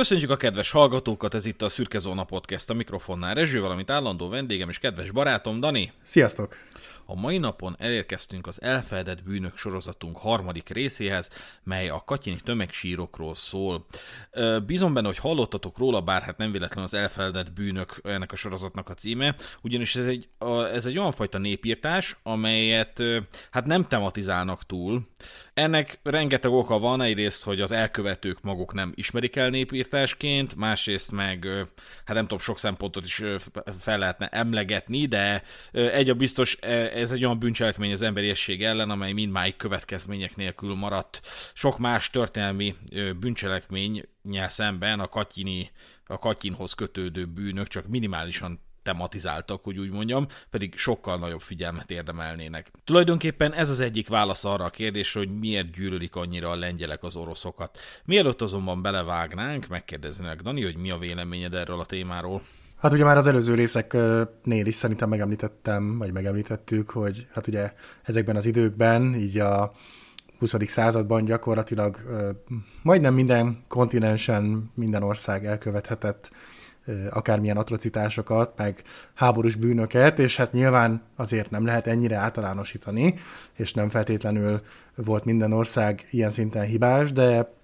Köszönjük a kedves hallgatókat, ez itt a Szürke Zóna Podcast a mikrofonnál Rezső, valamint állandó vendégem és kedves barátom Dani. Sziasztok! A mai napon elérkeztünk az Elfeledett bűnök sorozatunk harmadik részéhez, mely a katyini tömegsírokról szól. Bízom benne, hogy hallottatok róla, bár hát nem véletlen az Elfeledett bűnök ennek a sorozatnak a címe, ugyanis ez egy, ez egy olyan fajta népírtás, amelyet hát nem tematizálnak túl. Ennek rengeteg oka van, egyrészt, hogy az elkövetők maguk nem ismerik el népírtásként, másrészt meg, hát nem tudom, sok szempontot is fel lehetne emlegetni, de egy a biztos, ez egy olyan bűncselekmény az emberiesség ellen, amely mindmáig következmények nélkül maradt. Sok más történelmi bűncselekménnyel szemben a katyini, a katyinhoz kötődő bűnök csak minimálisan tematizáltak, hogy úgy mondjam, pedig sokkal nagyobb figyelmet érdemelnének. Tulajdonképpen ez az egyik válasz arra a kérdésre, hogy miért gyűlölik annyira a lengyelek az oroszokat. Mielőtt azonban belevágnánk, megkérdeznének Dani, hogy mi a véleményed erről a témáról. Hát ugye már az előző részeknél is szerintem megemlítettem, vagy megemlítettük, hogy hát ugye ezekben az időkben, így a 20. században gyakorlatilag majdnem minden kontinensen, minden ország elkövethetett akármilyen atrocitásokat, meg háborús bűnöket, és hát nyilván azért nem lehet ennyire általánosítani, és nem feltétlenül volt minden ország ilyen szinten hibás, de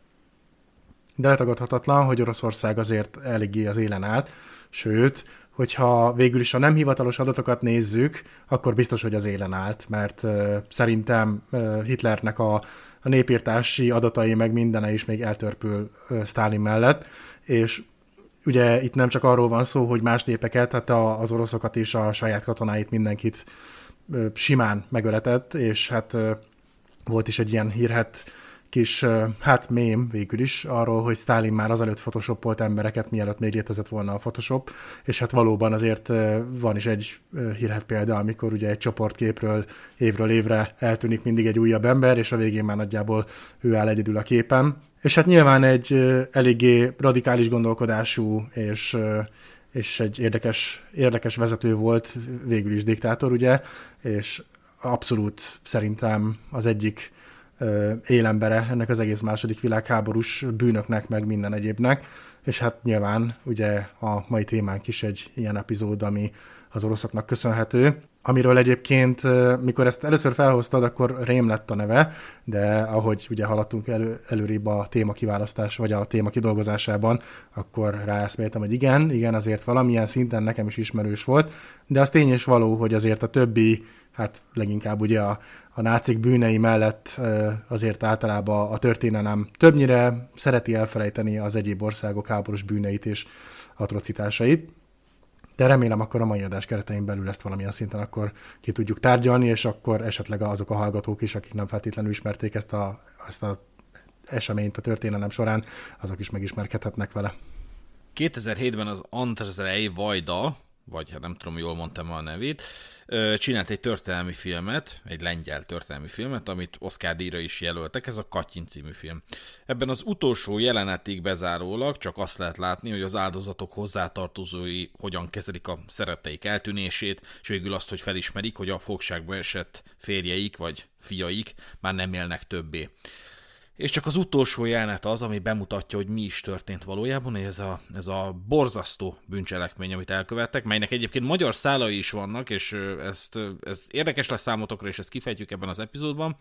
de letagadhatatlan, hogy Oroszország azért eléggé az élen állt, sőt, hogyha végül is a nem hivatalos adatokat nézzük, akkor biztos, hogy az élen állt, mert uh, szerintem uh, Hitlernek a, a népírtási adatai meg mindene is még eltörpül uh, Stalin mellett, és ugye itt nem csak arról van szó, hogy más népeket, hát az oroszokat és a saját katonáit mindenkit simán megöletett, és hát volt is egy ilyen hírhet kis, hát mém végül is arról, hogy Stalin már azelőtt photoshopolt embereket, mielőtt még létezett volna a Photoshop, és hát valóban azért van is egy hírhet példa, amikor ugye egy csoportképről évről évre eltűnik mindig egy újabb ember, és a végén már nagyjából ő áll egyedül a képen. És hát nyilván egy eléggé radikális gondolkodású és és egy érdekes, érdekes vezető volt, végül is diktátor, ugye, és abszolút szerintem az egyik élembere ennek az egész második világháborús bűnöknek, meg minden egyébnek, és hát nyilván ugye a mai témánk is egy ilyen epizód, ami az oroszoknak köszönhető, amiről egyébként, mikor ezt először felhoztad, akkor rém lett a neve, de ahogy ugye haladtunk elő, előrébb a téma kiválasztás, vagy a téma kidolgozásában, akkor ráeszméltem, hogy igen, igen, azért valamilyen szinten nekem is ismerős volt, de az tény és való, hogy azért a többi hát leginkább ugye a, a nácik bűnei mellett azért általában a történelem többnyire szereti elfelejteni az egyéb országok háborús bűneit és atrocitásait. De remélem akkor a mai adás keretein belül ezt valamilyen szinten akkor ki tudjuk tárgyalni, és akkor esetleg azok a hallgatók is, akik nem feltétlenül ismerték ezt a, ezt a eseményt a történelem során, azok is megismerkedhetnek vele. 2007-ben az Andrzej Vajda, vagy hát nem tudom, jól mondtam a nevét, csinált egy történelmi filmet, egy lengyel történelmi filmet, amit Oscar díjra is jelöltek, ez a Katyin című film. Ebben az utolsó jelenetig bezárólag csak azt lehet látni, hogy az áldozatok hozzátartozói hogyan kezelik a szeretteik eltűnését, és végül azt, hogy felismerik, hogy a fogságba esett férjeik vagy fiaik már nem élnek többé. És csak az utolsó jelenet az, ami bemutatja, hogy mi is történt valójában, ez a, ez a borzasztó bűncselekmény, amit elkövettek, melynek egyébként magyar szálai is vannak, és ezt, ez érdekes lesz számotokra, és ezt kifejtjük ebben az epizódban,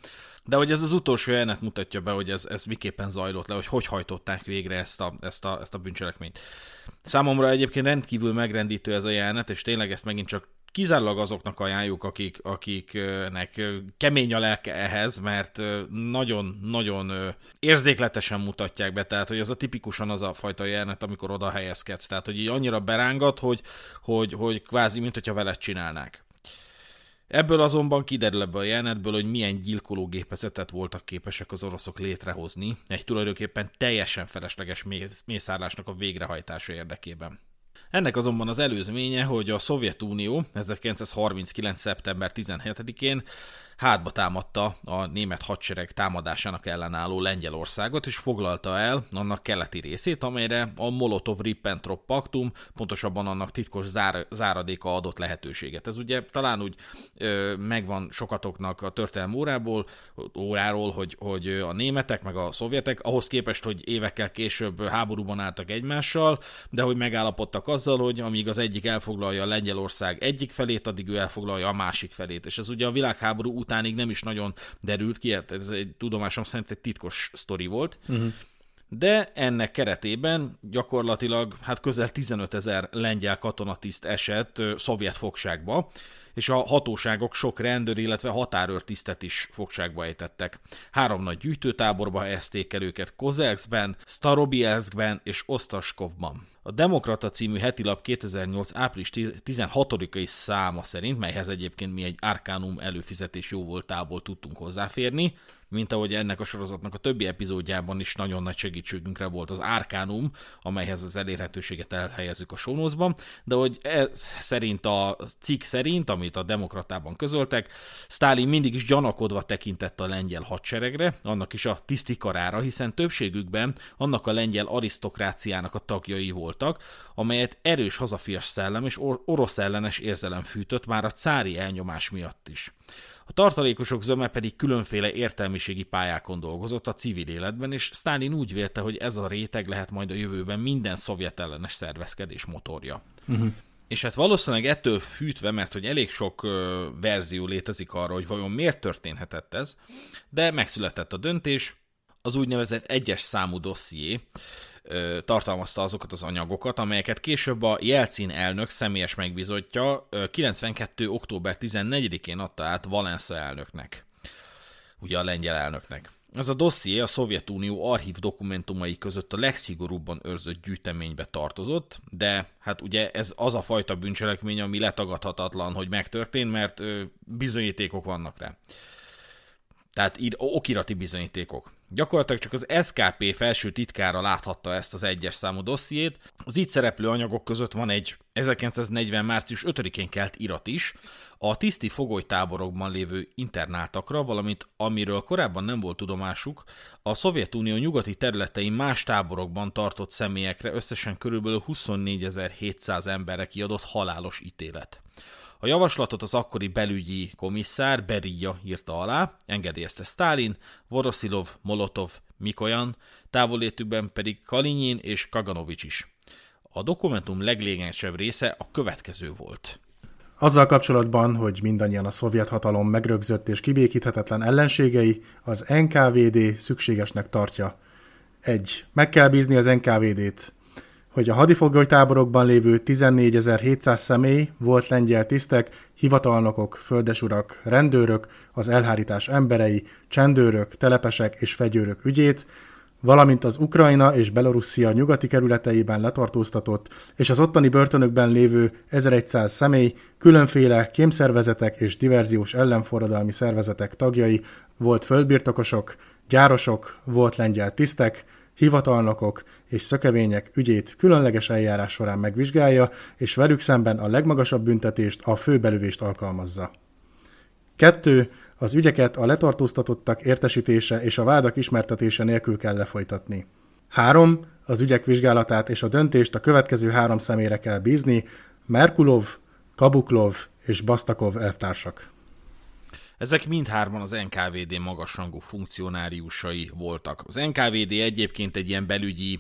de hogy ez az utolsó jelenet mutatja be, hogy ez, ez miképpen zajlott le, hogy hogy hajtották végre ezt a, ezt a, ezt a bűncselekményt. Számomra egyébként rendkívül megrendítő ez a jelenet, és tényleg ezt megint csak kizárólag azoknak ajánljuk, akik, akiknek kemény a lelke ehhez, mert nagyon-nagyon érzékletesen mutatják be, tehát hogy ez a tipikusan az a fajta jelenet, amikor oda helyezkedsz, tehát hogy így annyira berángat, hogy, hogy, hogy kvázi, mint hogyha veled csinálnák. Ebből azonban kiderül ebből a jelenetből, hogy milyen gyilkológépezetet voltak képesek az oroszok létrehozni egy tulajdonképpen teljesen felesleges mészárlásnak a végrehajtása érdekében. Ennek azonban az előzménye, hogy a Szovjetunió 1939. szeptember 17-én hátba támadta a német hadsereg támadásának ellenálló Lengyelországot, és foglalta el annak keleti részét, amelyre a Molotov-Ribbentrop paktum, pontosabban annak titkos zár, záradéka adott lehetőséget. Ez ugye talán úgy ö, megvan sokatoknak a történelmi órából, óráról, hogy, hogy a németek meg a szovjetek ahhoz képest, hogy évekkel később háborúban álltak egymással, de hogy megállapodtak azzal, hogy amíg az egyik elfoglalja Lengyelország egyik felét, addig ő elfoglalja a másik felét. És ez ugye a világháború utánig nem is nagyon derült ki, hát ez egy tudomásom szerint egy titkos sztori volt. Uh-huh. De ennek keretében gyakorlatilag hát közel 15 ezer lengyel katonatiszt esett ö, szovjet fogságba, és a hatóságok sok rendőr, illetve határőrtisztet is fogságba ejtettek. Három nagy gyűjtőtáborba helyezték el őket Kozelskben, Starobielskben és Osztaskovban. A Demokrata című hetilap 2008. április 16-ai száma szerint, melyhez egyébként mi egy Arcanum előfizetés jó voltából tudtunk hozzáférni, mint ahogy ennek a sorozatnak a többi epizódjában is nagyon nagy segítségünkre volt az Arcanum, amelyhez az elérhetőséget elhelyezzük a sónozban, de hogy ez szerint a cikk szerint, amit a demokratában közöltek, Stalin mindig is gyanakodva tekintett a lengyel hadseregre, annak is a tisztikarára, hiszen többségükben annak a lengyel arisztokráciának a tagjai voltak, amelyet erős hazafias szellem és orosz ellenes érzelem fűtött már a cári elnyomás miatt is. A tartalékosok zöme pedig különféle értelmiségi pályákon dolgozott a civil életben, és Stalin úgy vélte, hogy ez a réteg lehet majd a jövőben minden szovjet ellenes szervezkedés motorja. Uh-huh. És hát valószínűleg ettől fűtve, mert hogy elég sok ö, verzió létezik arra, hogy vajon miért történhetett ez, de megszületett a döntés, az úgynevezett egyes számú dosszié, tartalmazta azokat az anyagokat, amelyeket később a Jelcin elnök személyes megbizotja 92. október 14-én adta át Valensza elnöknek, ugye a lengyel elnöknek. Ez a dosszié a Szovjetunió archív dokumentumai között a legszigorúbban őrzött gyűjteménybe tartozott, de hát ugye ez az a fajta bűncselekmény, ami letagadhatatlan, hogy megtörtént, mert bizonyítékok vannak rá. Tehát így okirati bizonyítékok. Gyakorlatilag csak az SKP felső titkára láthatta ezt az egyes számú dossziét. Az itt szereplő anyagok között van egy 1940. március 5-én kelt irat is, a tiszti fogolytáborokban lévő internáltakra, valamint amiről korábban nem volt tudomásuk, a Szovjetunió nyugati területein más táborokban tartott személyekre összesen körülbelül 24.700 emberre kiadott halálos ítélet. A javaslatot az akkori belügyi komisszár Berija írta alá, engedélyezte Stalin, Voroszilov, Molotov, Mikoyan, távolétükben pedig Kalinyin és Kaganovics is. A dokumentum leglényegesebb része a következő volt. Azzal kapcsolatban, hogy mindannyian a szovjet hatalom megrögzött és kibékíthetetlen ellenségei, az NKVD szükségesnek tartja. Egy. Meg kell bízni az NKVD-t hogy a hadifogolytáborokban lévő 14.700 személy volt lengyel tisztek, hivatalnokok, földesurak, rendőrök, az elhárítás emberei, csendőrök, telepesek és fegyőrök ügyét, valamint az Ukrajna és Belorusszia nyugati kerületeiben letartóztatott és az ottani börtönökben lévő 1100 személy, különféle kémszervezetek és diverziós ellenforradalmi szervezetek tagjai, volt földbirtokosok, gyárosok, volt lengyel tisztek, hivatalnokok és szökevények ügyét különleges eljárás során megvizsgálja, és velük szemben a legmagasabb büntetést, a főbelövést alkalmazza. 2. Az ügyeket a letartóztatottak értesítése és a vádak ismertetése nélkül kell lefolytatni. 3. Az ügyek vizsgálatát és a döntést a következő három személyre kell bízni, Merkulov, Kabuklov és Bastakov elvtársak. Ezek mindhárman az NKVD magasrangú funkcionáriusai voltak. Az NKVD egyébként egy ilyen belügyi,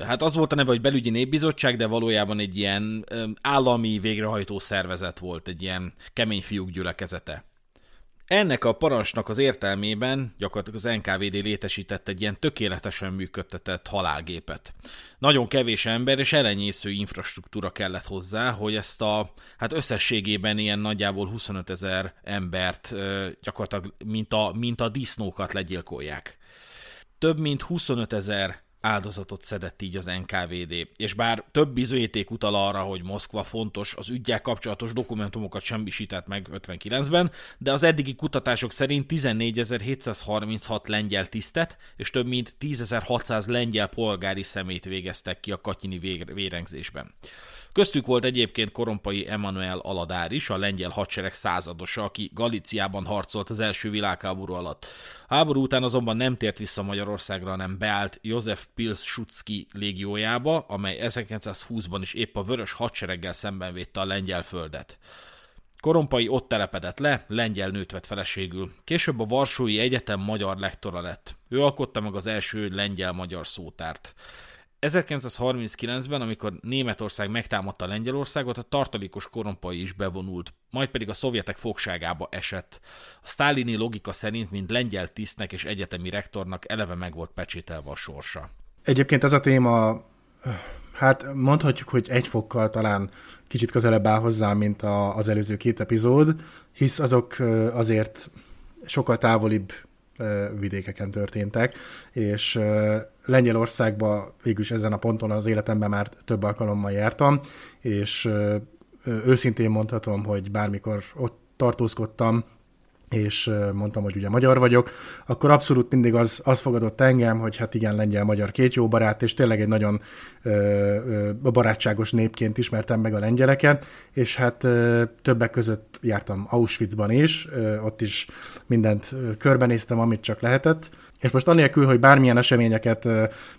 hát az volt a neve, hogy belügyi népbizottság, de valójában egy ilyen állami végrehajtó szervezet volt, egy ilyen kemény fiúk gyülekezete. Ennek a parancsnak az értelmében gyakorlatilag az NKVD létesített egy ilyen tökéletesen működtetett halálgépet. Nagyon kevés ember és elenyésző infrastruktúra kellett hozzá, hogy ezt a, hát összességében ilyen nagyjából 25 ezer embert gyakorlatilag mint a, mint a disznókat legyilkolják. Több mint 25 ezer áldozatot szedett így az NKVD. És bár több bizonyíték utal arra, hogy Moszkva fontos, az ügyel kapcsolatos dokumentumokat semmisített meg 59-ben, de az eddigi kutatások szerint 14.736 lengyel tisztet és több mint 10.600 lengyel polgári szemét végeztek ki a katyini vérengzésben. Köztük volt egyébként korompai Emmanuel Aladár is, a lengyel hadsereg századosa, aki Galiciában harcolt az első világháború alatt. Háború után azonban nem tért vissza Magyarországra, hanem beállt József Pilsudski légiójába, amely 1920-ban is épp a vörös hadsereggel szemben védte a lengyel földet. Korompai ott telepedett le, lengyel nőt vett feleségül. Később a Varsói Egyetem magyar lektora lett. Ő alkotta meg az első lengyel-magyar szótárt. 1939-ben, amikor Németország megtámadta Lengyelországot, a tartalékos korompai is bevonult, majd pedig a szovjetek fogságába esett. A sztálini logika szerint, mint lengyel tisztnek és egyetemi rektornak eleve meg volt pecsételve a sorsa. Egyébként ez a téma, hát mondhatjuk, hogy egy fokkal talán kicsit közelebb áll hozzá, mint a, az előző két epizód, hisz azok azért sokkal távolibb vidékeken történtek, és Lengyelországba végülis ezen a ponton az életemben már több alkalommal jártam, és őszintén mondhatom, hogy bármikor ott tartózkodtam, és mondtam, hogy ugye magyar vagyok, akkor abszolút mindig az, az fogadott engem, hogy hát igen, lengyel-magyar két jó barát, és tényleg egy nagyon ö, ö, barátságos népként ismertem meg a lengyeleket, és hát ö, többek között jártam Auschwitzban is, ö, ott is mindent körbenéztem, amit csak lehetett, és most anélkül, hogy bármilyen eseményeket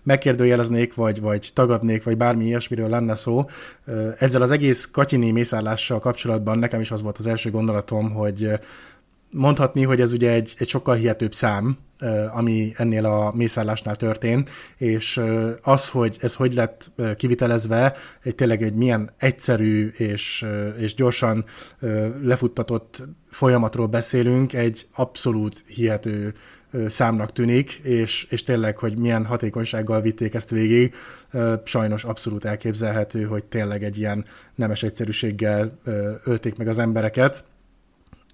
megkérdőjeleznék, vagy, vagy tagadnék, vagy bármi ilyesmiről lenne szó, ezzel az egész katyini mészállással kapcsolatban nekem is az volt az első gondolatom, hogy mondhatni, hogy ez ugye egy, egy sokkal hihetőbb szám, ami ennél a mészállásnál történt, és az, hogy ez hogy lett kivitelezve, egy tényleg egy milyen egyszerű és, és gyorsan lefuttatott folyamatról beszélünk, egy abszolút hihető számnak tűnik, és, és tényleg, hogy milyen hatékonysággal vitték ezt végig, sajnos abszolút elképzelhető, hogy tényleg egy ilyen nemes egyszerűséggel ölték meg az embereket,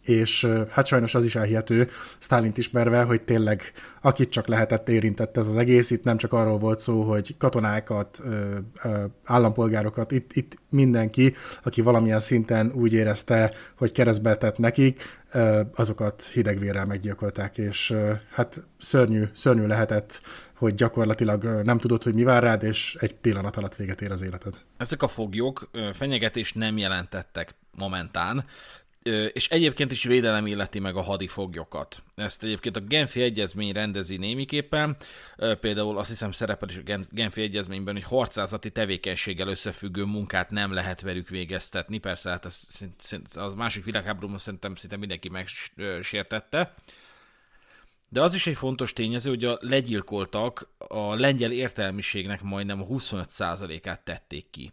és hát sajnos az is elhihető, Stálint ismerve, hogy tényleg akit csak lehetett érintett ez az egész, itt nem csak arról volt szó, hogy katonákat, állampolgárokat, itt, itt mindenki, aki valamilyen szinten úgy érezte, hogy keresztbe tett nekik, azokat hidegvérrel meggyilkolták, és hát szörnyű, szörnyű lehetett, hogy gyakorlatilag nem tudod, hogy mi vár rád, és egy pillanat alatt véget ér az életed. Ezek a foglyok fenyegetést nem jelentettek momentán, és egyébként is védelem illeti meg a hadifoglyokat. Ezt egyébként a Genfi Egyezmény rendezi némiképpen, például azt hiszem szerepel is a Genfi Egyezményben, hogy harcázati tevékenységgel összefüggő munkát nem lehet velük végeztetni, persze hát az másik világháborúban szerintem szinte mindenki megsértette, de az is egy fontos tényező, hogy a legyilkoltak a lengyel értelmiségnek majdnem a 25%-át tették ki.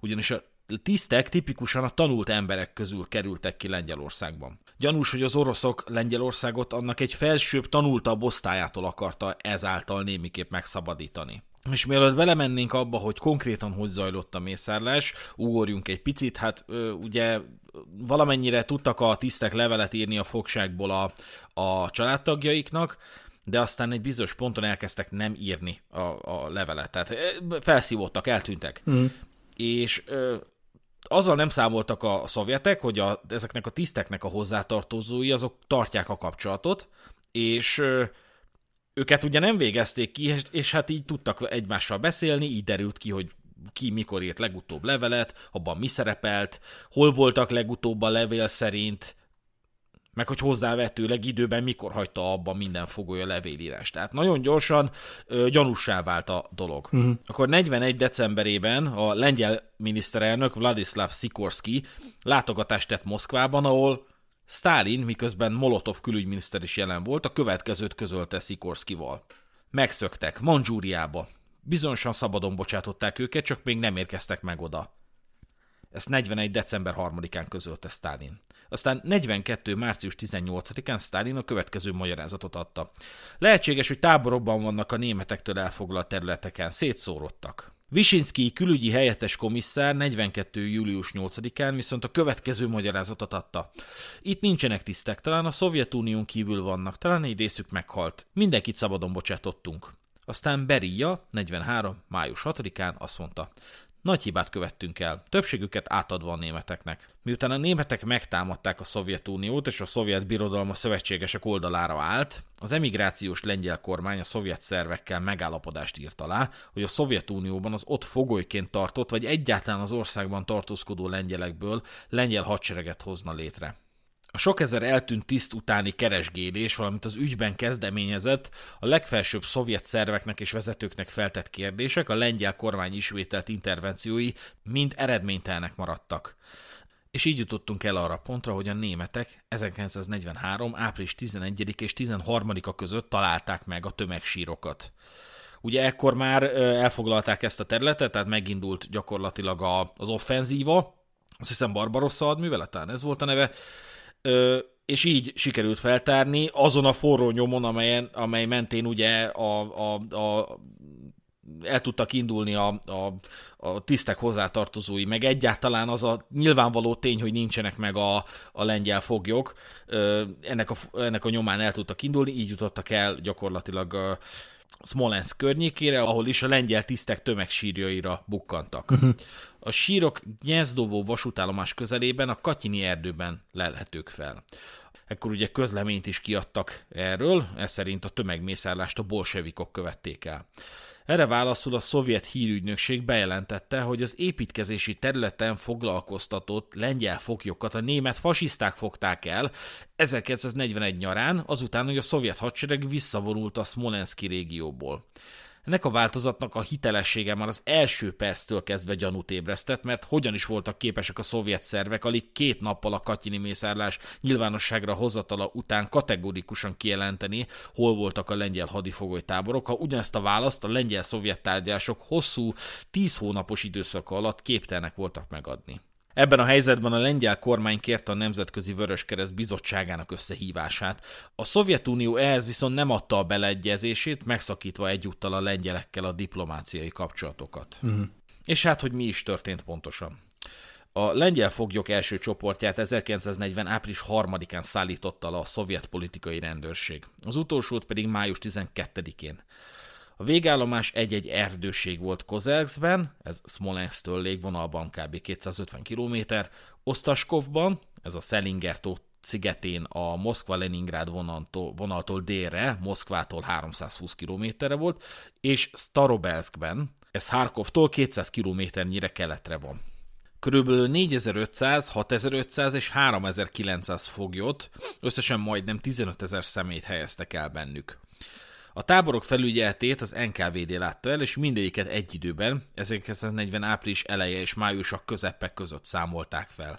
Ugyanis a tisztek tipikusan a tanult emberek közül kerültek ki Lengyelországban. Gyanús, hogy az oroszok Lengyelországot annak egy felsőbb, tanultabb osztályától akarta ezáltal némiképp megszabadítani. És mielőtt belemennénk abba, hogy konkrétan hogy zajlott a mészárlás, ugorjunk egy picit, hát ö, ugye valamennyire tudtak a tisztek levelet írni a fogságból a, a családtagjaiknak, de aztán egy bizonyos ponton elkezdtek nem írni a, a levelet. Tehát felszívottak, eltűntek. Mm. És ö, azzal nem számoltak a szovjetek, hogy a, ezeknek a tiszteknek a hozzátartozói azok tartják a kapcsolatot, és őket ugye nem végezték ki, és, és hát így tudtak egymással beszélni, így derült ki, hogy ki mikor írt legutóbb levelet, abban mi szerepelt, hol voltak legutóbb a levél szerint, meg hogy hozzávetőleg időben mikor hagyta abba minden fogoly a levélírás. Tehát nagyon gyorsan ö, gyanúsá vált a dolog. Uh-huh. Akkor 41. decemberében a lengyel miniszterelnök Vladislav Sikorski látogatást tett Moszkvában, ahol Stalin, miközben Molotov külügyminiszter is jelen volt, a következőt közölte Sikorskival. Megszöktek, Manzsúriába. Bizonyosan szabadon bocsátották őket, csak még nem érkeztek meg oda. Ezt 41. december 3-án közölte Stalin. Aztán 42. március 18-án Stalin a következő magyarázatot adta. Lehetséges, hogy táborokban vannak a németektől elfoglalt területeken, szétszórodtak. Visinski külügyi helyettes komisszár 42. július 8-án viszont a következő magyarázatot adta. Itt nincsenek tisztek, talán a Szovjetunión kívül vannak, talán egy részük meghalt. Mindenkit szabadon bocsátottunk. Aztán Beria 43. május 6-án azt mondta, Nagy hibát követtünk el, többségüket átadva a németeknek. Miután a németek megtámadták a Szovjetuniót és a szovjet birodalom a szövetségesek oldalára állt, az emigrációs lengyel kormány a szovjet szervekkel megállapodást írt alá, hogy a Szovjetunióban az ott fogolyként tartott, vagy egyáltalán az országban tartózkodó lengyelekből lengyel hadsereget hozna létre. A sok ezer eltűnt tiszt utáni keresgélés, valamint az ügyben kezdeményezett, a legfelsőbb szovjet szerveknek és vezetőknek feltett kérdések, a lengyel kormány ismételt intervenciói mind eredménytelnek maradtak. És így jutottunk el arra pontra, hogy a németek 1943. április 11 és 13-a között találták meg a tömegsírokat. Ugye ekkor már elfoglalták ezt a területet, tehát megindult gyakorlatilag az offenzíva, azt hiszem Barbarossa hadműveleten, ez volt a neve, és így sikerült feltárni azon a forró nyomon, amelyen, amely mentén ugye a, a, a el tudtak indulni a, a, a tisztek hozzátartozói, meg egyáltalán az a nyilvánvaló tény, hogy nincsenek meg a, a lengyel foglyok, ennek a, ennek a nyomán el tudtak indulni, így jutottak el gyakorlatilag Smolensk környékére, ahol is a lengyel tisztek tömegsírjaira bukkantak. A sírok Gnyeszdovó vasútállomás közelében a Katyini erdőben lelhetők fel. Ekkor ugye közleményt is kiadtak erről, ez szerint a tömegmészárlást a bolsevikok követték el. Erre válaszul a szovjet hírügynökség bejelentette, hogy az építkezési területen foglalkoztatott lengyel foglyokat a német fasiszták fogták el 1941 nyarán, azután, hogy a szovjet hadsereg visszavonult a Smolenski régióból. Ennek a változatnak a hitelessége már az első perctől kezdve gyanút ébresztett, mert hogyan is voltak képesek a szovjet szervek alig két nappal a katyini mészárlás nyilvánosságra hozatala után kategorikusan kijelenteni, hol voltak a lengyel hadifogoly táborok, ha ugyanezt a választ a lengyel-szovjet tárgyások hosszú, tíz hónapos időszaka alatt képtelnek voltak megadni. Ebben a helyzetben a lengyel kormány kérte a Nemzetközi Vöröskereszt bizottságának összehívását. A Szovjetunió ehhez viszont nem adta a beleegyezését, megszakítva egyúttal a lengyelekkel a diplomáciai kapcsolatokat. Uh-huh. És hát, hogy mi is történt pontosan. A lengyel foglyok első csoportját 1940. április 3-án szállította le a szovjet politikai rendőrség, az utolsót pedig május 12-én. A végállomás egy-egy erdőség volt Kozelszben, ez Smolensk-től légvonalban kb. 250 km, Osztaskovban, ez a Szelingertó szigetén a Moszkva-Leningrád vonaltól, vonaltól délre, Moszkvától 320 kilométerre volt, és Starobelskben, ez Harkovtól 200 kilométernyire keletre van. Körülbelül 4500, 6500 és 3900 foglyot, összesen majdnem 15 ezer szemét helyeztek el bennük. A táborok felügyeletét az NKVD látta el, és mindegyiket egy időben, 1940 április eleje és májusak közepek között számolták fel.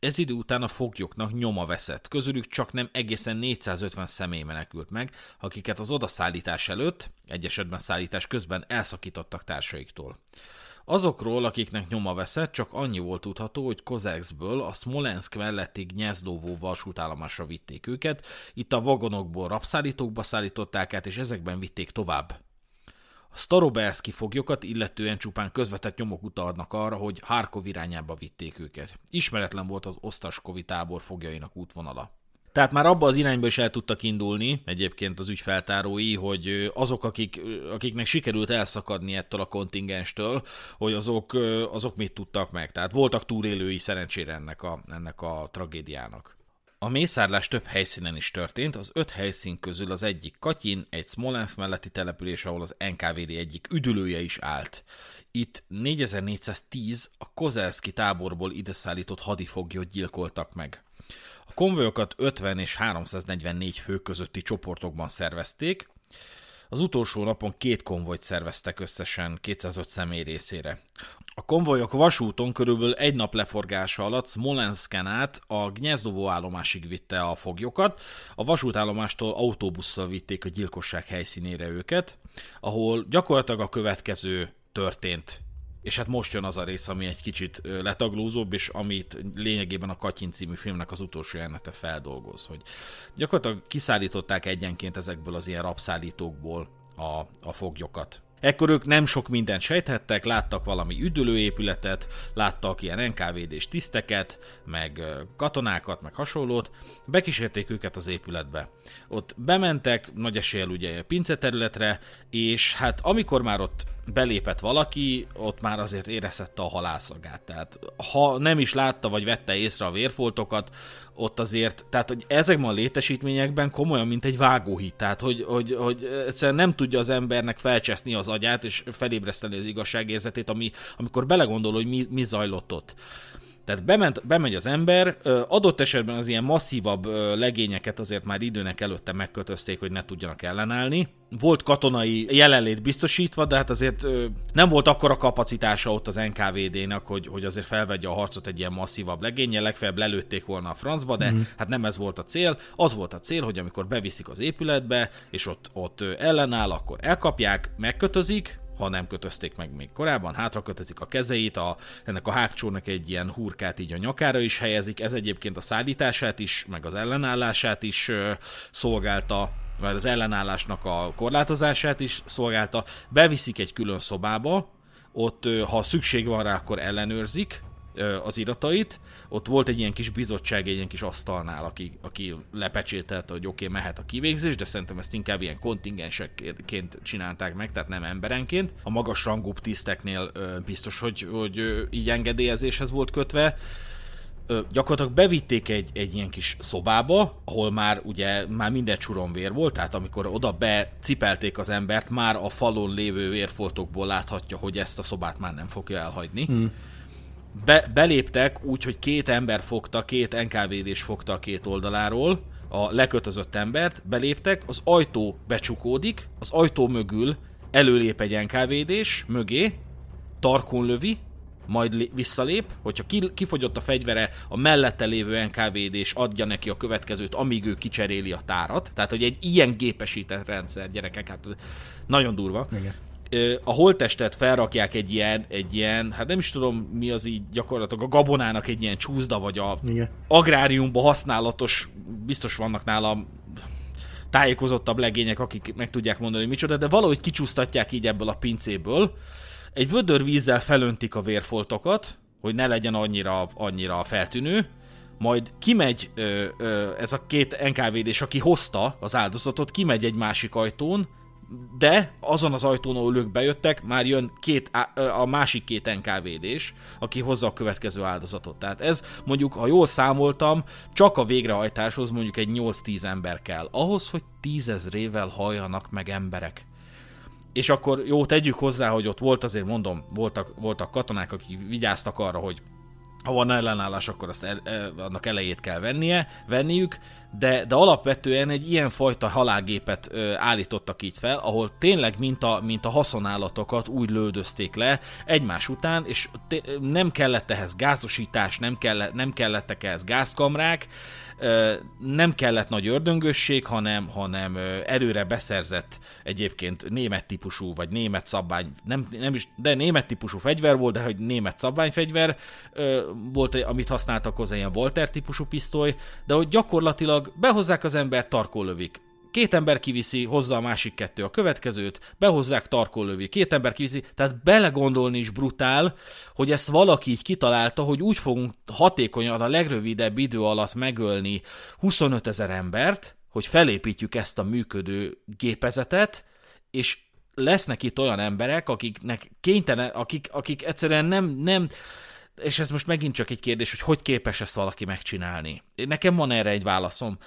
Ez idő után a foglyoknak nyoma veszett, közülük csak nem egészen 450 személy menekült meg, akiket az odaszállítás előtt, egy esetben szállítás közben elszakítottak társaiktól. Azokról, akiknek nyoma veszett, csak annyi volt tudható, hogy Kozexből a Smolensk melletti Gnyeszdovó vasútállomásra vitték őket, itt a vagonokból rabszállítókba szállították át, és ezekben vitték tovább. A Starobelski foglyokat illetően csupán közvetett nyomok utalnak arra, hogy Harkov irányába vitték őket. Ismeretlen volt az Osztaskovi tábor fogjainak útvonala. Tehát már abba az irányba is el tudtak indulni egyébként az ügyfeltárói, hogy azok, akik, akiknek sikerült elszakadni ettől a kontingenstől, hogy azok, azok mit tudtak meg. Tehát voltak túlélői szerencsére ennek a, ennek a tragédiának. A mészárlás több helyszínen is történt, az öt helyszín közül az egyik Katyin, egy Smolensk melletti település, ahol az NKVD egyik üdülője is állt. Itt 4410 a Kozelszki táborból ide szállított hadifoglyot gyilkoltak meg. Konvojokat 50 és 344 fő közötti csoportokban szervezték, az utolsó napon két konvojt szerveztek összesen 205 személy részére. A konvojok vasúton körülbelül egy nap leforgása alatt Smolensken át a Gnyezdovo állomásig vitte a foglyokat, a vasútállomástól autóbusszal vitték a gyilkosság helyszínére őket, ahol gyakorlatilag a következő történt és hát most jön az a rész, ami egy kicsit letaglózóbb, és amit lényegében a Katyin című filmnek az utolsó jelenete feldolgoz, hogy gyakorlatilag kiszállították egyenként ezekből az ilyen rabszállítókból a, a foglyokat. Ekkor ők nem sok mindent sejthettek, láttak valami üdülőépületet, láttak ilyen NKVD-s tiszteket, meg katonákat, meg hasonlót, bekísérték őket az épületbe. Ott bementek, nagy eséllyel ugye pince területre, és hát amikor már ott belépett valaki, ott már azért érezhette a halászagát. Tehát ha nem is látta, vagy vette észre a vérfoltokat, ott azért, tehát hogy ezekben a létesítményekben komolyan, mint egy vágóhíd, tehát hogy, hogy, hogy egyszerűen nem tudja az embernek felcseszni az agyát, és felébreszteni az igazságérzetét, ami, amikor belegondol, hogy mi, mi zajlott ott. Tehát bement, bemegy az ember, adott esetben az ilyen masszívabb legényeket azért már időnek előtte megkötözték, hogy ne tudjanak ellenállni. Volt katonai jelenlét biztosítva, de hát azért nem volt akkora kapacitása ott az NKVD-nek, hogy, hogy azért felvegye a harcot egy ilyen masszívabb legénye, legfeljebb lelőtték volna a francba, de mm. hát nem ez volt a cél. Az volt a cél, hogy amikor beviszik az épületbe, és ott, ott ellenáll, akkor elkapják, megkötözik, ha nem kötözték meg még korábban, hátra kötözik a kezeit, a, ennek a hágcsónak egy ilyen hurkát így a nyakára is helyezik, ez egyébként a szállítását is, meg az ellenállását is ö, szolgálta, vagy az ellenállásnak a korlátozását is szolgálta, beviszik egy külön szobába, ott ha szükség van rá, akkor ellenőrzik, az iratait. Ott volt egy ilyen kis bizottság, egy ilyen kis asztalnál, aki, aki lepecsételte, hogy oké, okay, mehet a kivégzés, de szerintem ezt inkább ilyen kontingensekként csinálták meg, tehát nem emberenként. A magas rangú tiszteknél biztos, hogy, hogy így engedélyezéshez volt kötve gyakorlatilag bevitték egy, egy ilyen kis szobába, ahol már ugye már minden csuron vér volt, tehát amikor oda becipelték az embert, már a falon lévő vérfoltokból láthatja, hogy ezt a szobát már nem fogja elhagyni. Hmm be, beléptek úgy, hogy két ember fogta, két NKVD-s fogta a két oldaláról, a lekötözött embert, beléptek, az ajtó becsukódik, az ajtó mögül előlép egy NKVD-s mögé, tarkon lövi, majd visszalép, hogyha kifogyott a fegyvere, a mellette lévő NKVD és adja neki a következőt, amíg ő kicseréli a tárat. Tehát, hogy egy ilyen gépesített rendszer, gyerekek, hát nagyon durva. Igen a holttestet felrakják egy ilyen, egy ilyen, hát nem is tudom mi az így gyakorlatilag a gabonának egy ilyen csúszda, vagy a Igen. agráriumban használatos, biztos vannak nála tájékozottabb legények, akik meg tudják mondani, micsoda, de valahogy kicsúsztatják így ebből a pincéből. Egy vödör vízzel felöntik a vérfoltokat, hogy ne legyen annyira, annyira feltűnő, majd kimegy ö, ö, ez a két nkvd és aki hozta az áldozatot, kimegy egy másik ajtón, de azon az ajtón, ahol ők bejöttek, már jön két, a másik két NKVD-s, aki hozza a következő áldozatot. Tehát ez mondjuk, ha jól számoltam, csak a végrehajtáshoz mondjuk egy 8-10 ember kell. Ahhoz, hogy tízezrével halljanak meg emberek. És akkor jó, tegyük hozzá, hogy ott volt azért, mondom, voltak, voltak katonák, akik vigyáztak arra, hogy ha van ellenállás, akkor azt el, annak elejét kell vennie, venniük, de, de alapvetően egy ilyen fajta halálgépet ö, állítottak így fel, ahol tényleg mint a, mint a haszonállatokat úgy lődözték le egymás után, és nem kellett ehhez gázosítás, nem, kellett, nem kellettek ehhez gázkamrák, nem kellett nagy ördöngösség, hanem, hanem előre beszerzett egyébként német típusú, vagy német szabvány, nem, nem is, de német típusú fegyver volt, de hogy német szabványfegyver volt, amit használtak hozzá, ilyen Walter típusú pisztoly, de hogy gyakorlatilag behozzák az ember tarkólövik két ember kiviszi, hozza a másik kettő a következőt, behozzák tarkólövi, két ember kiviszi, tehát belegondolni is brutál, hogy ezt valaki így kitalálta, hogy úgy fogunk hatékonyan a legrövidebb idő alatt megölni 25 ezer embert, hogy felépítjük ezt a működő gépezetet, és lesznek itt olyan emberek, akiknek kénytelen, akik, akik egyszerűen nem, nem, és ez most megint csak egy kérdés, hogy hogy képes ezt valaki megcsinálni. Nekem van erre egy válaszom.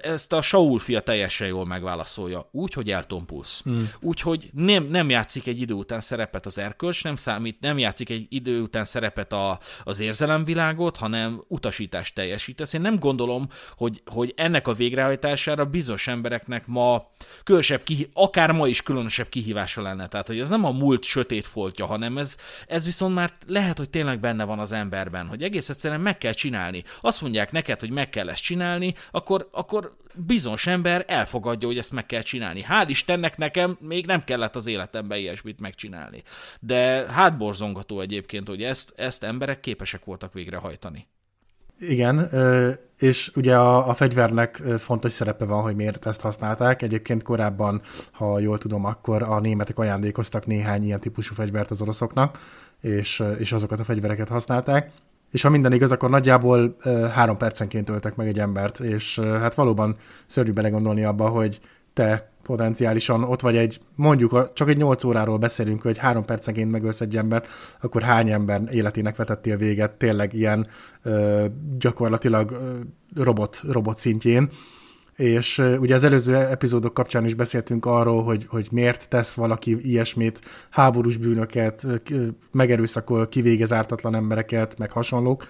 Ezt a Saul fia teljesen jól megválaszolja. Úgy, hogy eltompulsz. Hmm. Úgy, hogy nem, nem játszik egy idő után szerepet az erkölcs, nem számít, nem játszik egy idő után szerepet a, az érzelemvilágot, hanem utasítást teljesítesz. Én nem gondolom, hogy, hogy ennek a végrehajtására bizonyos embereknek ma különösebb, kihí- akár ma is különösebb kihívása lenne. Tehát, hogy ez nem a múlt sötét foltja, hanem ez, ez viszont már lehet, hogy tényleg benne van az emberben, hogy egész egyszerűen meg kell csinálni. Azt mondják neked, hogy meg kell ezt csinálni, akkor, akkor bizonyos ember elfogadja, hogy ezt meg kell csinálni. Hál' Istennek nekem még nem kellett az életemben ilyesmit megcsinálni. De hátborzongató egyébként, hogy ezt, ezt emberek képesek voltak végrehajtani. Igen, és ugye a, a fegyvernek fontos szerepe van, hogy miért ezt használták. Egyébként korábban, ha jól tudom, akkor a németek ajándékoztak néhány ilyen típusú fegyvert az oroszoknak, és, és azokat a fegyvereket használták. és ha minden igaz, akkor nagyjából három percenként öltek meg egy embert, és hát valóban szörnyű belegondolni abba, hogy te potenciálisan ott vagy egy, mondjuk csak egy 8 óráról beszélünk, hogy három percenként megölsz egy ember, akkor hány ember életének vetettél véget tényleg ilyen ö, gyakorlatilag ö, robot, robot szintjén. És ugye az előző epizódok kapcsán is beszéltünk arról, hogy, hogy miért tesz valaki ilyesmit, háborús bűnöket, megerőszakol, kivégez ártatlan embereket, meg hasonlók.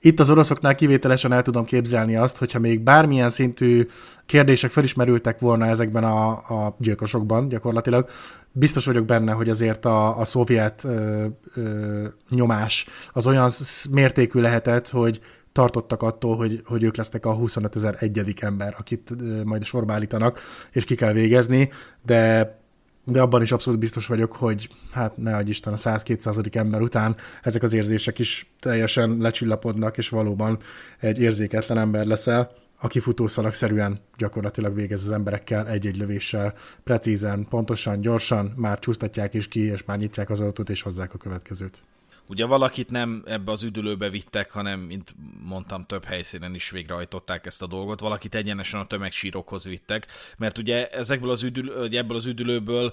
Itt az oroszoknál kivételesen el tudom képzelni azt, hogyha még bármilyen szintű kérdések felismerültek volna ezekben a, a gyilkosokban gyakorlatilag, biztos vagyok benne, hogy azért a, a szovjet ö, ö, nyomás az olyan mértékű lehetett, hogy tartottak attól, hogy, hogy ők lesznek a 25 ezer egyedik ember, akit majd sorba állítanak, és ki kell végezni, de de abban is abszolút biztos vagyok, hogy hát ne adj Isten a 100-200. ember után ezek az érzések is teljesen lecsillapodnak, és valóban egy érzéketlen ember leszel, aki futószalagszerűen gyakorlatilag végez az emberekkel egy-egy lövéssel, precízen, pontosan, gyorsan, már csúsztatják is ki, és már nyitják az autót, és hozzák a következőt. Ugye valakit nem ebbe az üdülőbe vittek, hanem, mint mondtam, több helyszínen is végrehajtották ezt a dolgot. Valakit egyenesen a tömegsírokhoz vittek, mert ugye ezekből az üdül, ebből az üdülőből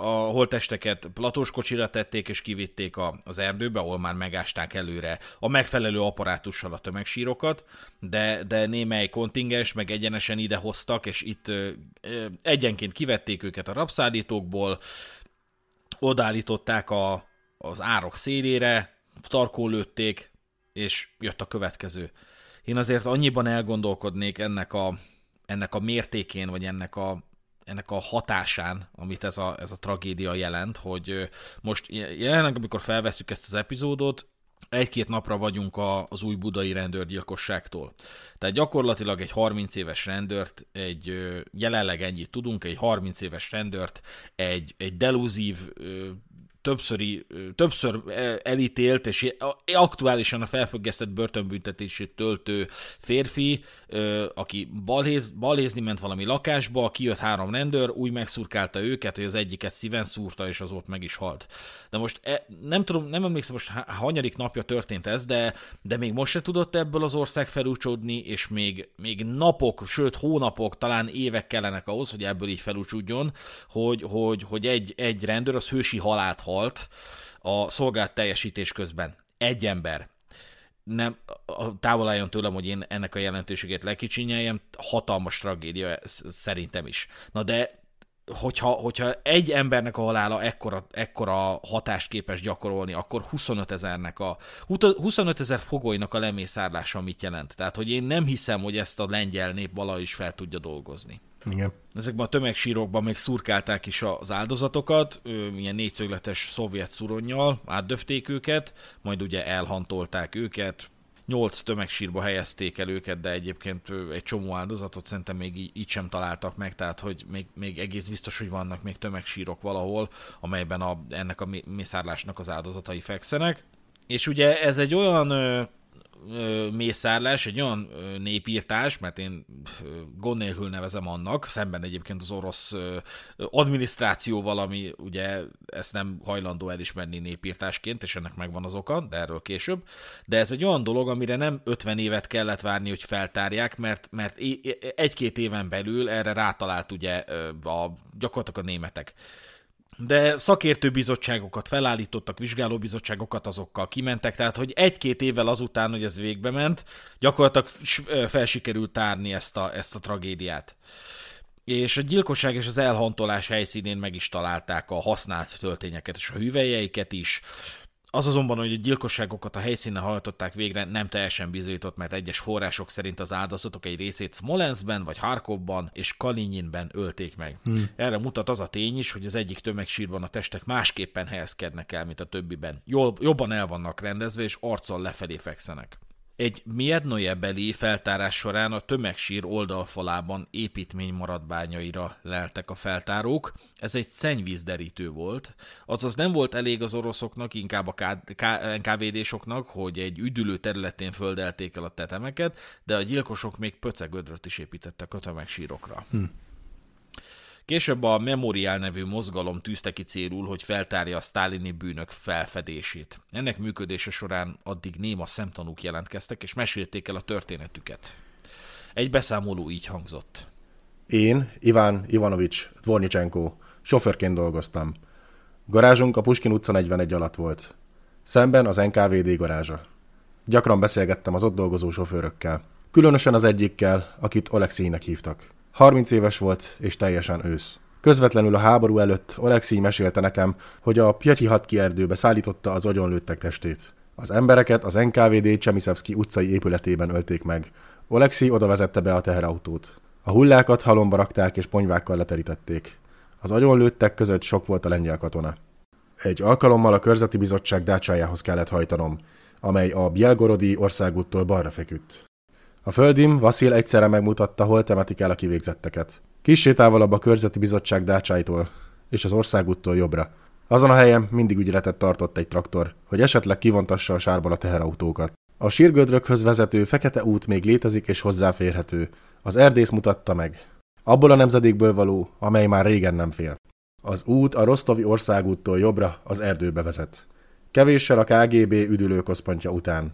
a holtesteket platós kocsira tették, és kivitték az erdőbe, ahol már megásták előre a megfelelő apparátussal a tömegsírokat, de, de némely kontingens meg egyenesen ide hoztak, és itt egyenként kivették őket a rabszállítókból, odállították a, az árok szélére, tarkó lőtték, és jött a következő. Én azért annyiban elgondolkodnék ennek a, ennek a mértékén, vagy ennek a, ennek a hatásán, amit ez a, ez a tragédia jelent, hogy most jelenleg, amikor felveszük ezt az epizódot, egy-két napra vagyunk a, az új budai rendőrgyilkosságtól. Tehát gyakorlatilag egy 30 éves rendőrt, egy jelenleg ennyit tudunk, egy 30 éves rendőrt, egy, egy deluzív többszöri, többször elítélt és aktuálisan a felfüggesztett börtönbüntetését töltő férfi, aki balhéz, balhézni ment valami lakásba, kijött három rendőr, úgy megszurkálta őket, hogy az egyiket szíven szúrta, és az ott meg is halt. De most e, nem tudom, nem emlékszem most hanyadik napja történt ez, de, de még most se tudott ebből az ország felúcsódni, és még, még napok, sőt hónapok, talán évek kellenek ahhoz, hogy ebből így felúcsúdjon, hogy, hogy, hogy egy, egy rendőr az hősi halált meghalt a szolgált teljesítés közben. Egy ember. Nem, távol álljon tőlem, hogy én ennek a jelentőségét lekicsinyeljem, hatalmas tragédia szerintem is. Na de hogyha, hogyha egy embernek a halála ekkora, ekkora hatást képes gyakorolni, akkor 25 ezernek a 25 ezer fogolynak a lemészárlása mit jelent? Tehát, hogy én nem hiszem, hogy ezt a lengyel nép valahogy is fel tudja dolgozni. Igen. Ezekben a tömegsírokban még szurkálták is az áldozatokat, ilyen négyszögletes szovjet szuronnyal átdöfték őket, majd ugye elhantolták őket, nyolc tömegsírba helyezték el őket, de egyébként egy csomó áldozatot szerintem még így, így sem találtak meg, tehát hogy még, még egész biztos, hogy vannak még tömegsírok valahol, amelyben a, ennek a mészárlásnak az áldozatai fekszenek. És ugye ez egy olyan mészárlás, egy olyan népírtás, mert én gond nélkül nevezem annak, szemben egyébként az orosz adminisztrációval, ami ugye ezt nem hajlandó elismerni népírtásként, és ennek megvan az oka, de erről később. De ez egy olyan dolog, amire nem 50 évet kellett várni, hogy feltárják, mert, mert egy-két éven belül erre rátalált ugye a, gyakorlatilag a németek de szakértő bizottságokat felállítottak, vizsgálóbizottságokat azokkal kimentek, tehát hogy egy-két évvel azután, hogy ez végbe ment, gyakorlatilag felsikerült tárni ezt a, ezt a tragédiát. És a gyilkosság és az elhantolás helyszínén meg is találták a használt töltényeket és a hüvelyeiket is, az azonban, hogy a gyilkosságokat a helyszínen hajtották végre, nem teljesen bizonyított, mert egyes források szerint az áldozatok egy részét Smolenskben, vagy Harkovban és Kalinyinben ölték meg. Hmm. Erre mutat az a tény is, hogy az egyik tömegsírban a testek másképpen helyezkednek el, mint a többiben. Jól, jobban el vannak rendezve, és arccal lefelé fekszenek. Egy Miednoje beli feltárás során a tömegsír oldalfalában építmény maradványaira leltek a feltárók. Ez egy szennyvízderítő volt, azaz nem volt elég az oroszoknak, inkább a NKVD-soknak, hogy egy üdülő területén földelték el a tetemeket, de a gyilkosok még pöcegödröt is építettek a tömegsírokra. Hm. Később a Memorial nevű mozgalom tűzte ki célul, hogy feltárja a sztálini bűnök felfedését. Ennek működése során addig néma szemtanúk jelentkeztek, és mesélték el a történetüket. Egy beszámoló így hangzott. Én, Iván Ivanovics Dvornicsenko, sofőrként dolgoztam. Garázsunk a Puskin utca 41 alatt volt. Szemben az NKVD garázsa. Gyakran beszélgettem az ott dolgozó sofőrökkel. Különösen az egyikkel, akit Olexinek hívtak. 30 éves volt, és teljesen ősz. Közvetlenül a háború előtt Olexi mesélte nekem, hogy a Pjatyihatki erdőbe szállította az agyonlőttek testét. Az embereket az NKVD Csemiszevszki utcai épületében ölték meg. Olexi oda vezette be a teherautót. A hullákat halomba rakták és ponyvákkal leterítették. Az agyonlőttek között sok volt a lengyel katona. Egy alkalommal a körzeti bizottság dácsájához kellett hajtanom, amely a Bielgorodi országúttól balra feküdt. A földim Vasil egyszerre megmutatta, hol temetik el a kivégzetteket. Kissé távolabb a körzeti bizottság dácsáitól, és az országúttól jobbra. Azon a helyen mindig ügyeletet tartott egy traktor, hogy esetleg kivontassa a sárból a teherautókat. A sírgödrökhöz vezető fekete út még létezik és hozzáférhető. Az erdész mutatta meg. Abból a nemzedékből való, amely már régen nem fél. Az út a Rostovi országúttól jobbra az erdőbe vezet. Kevéssel a KGB üdülőközpontja után.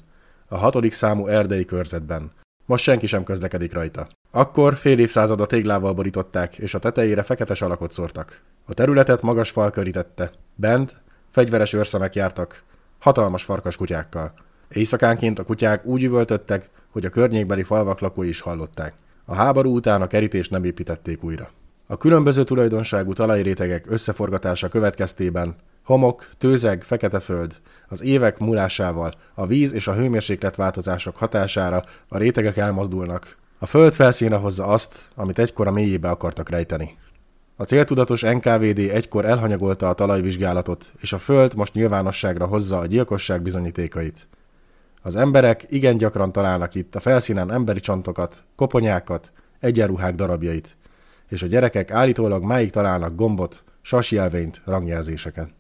A hatodik számú erdei körzetben. Most senki sem közlekedik rajta. Akkor fél évszázada téglával borították, és a tetejére fekete salakot szórtak. A területet magas fal körítette. Bent fegyveres őrszemek jártak, hatalmas farkas kutyákkal. Éjszakánként a kutyák úgy üvöltöttek, hogy a környékbeli falvak lakói is hallották. A háború után a kerítést nem építették újra. A különböző tulajdonságú talajrétegek összeforgatása következtében homok, tőzeg, fekete föld, az évek múlásával, a víz és a hőmérséklet változások hatására a rétegek elmozdulnak. A föld felszíne hozza azt, amit egykor a mélyébe akartak rejteni. A céltudatos NKVD egykor elhanyagolta a talajvizsgálatot, és a föld most nyilvánosságra hozza a gyilkosság bizonyítékait. Az emberek igen gyakran találnak itt a felszínen emberi csontokat, koponyákat, egyenruhák darabjait, és a gyerekek állítólag máig találnak gombot, sasjelvényt, rangjelzéseket.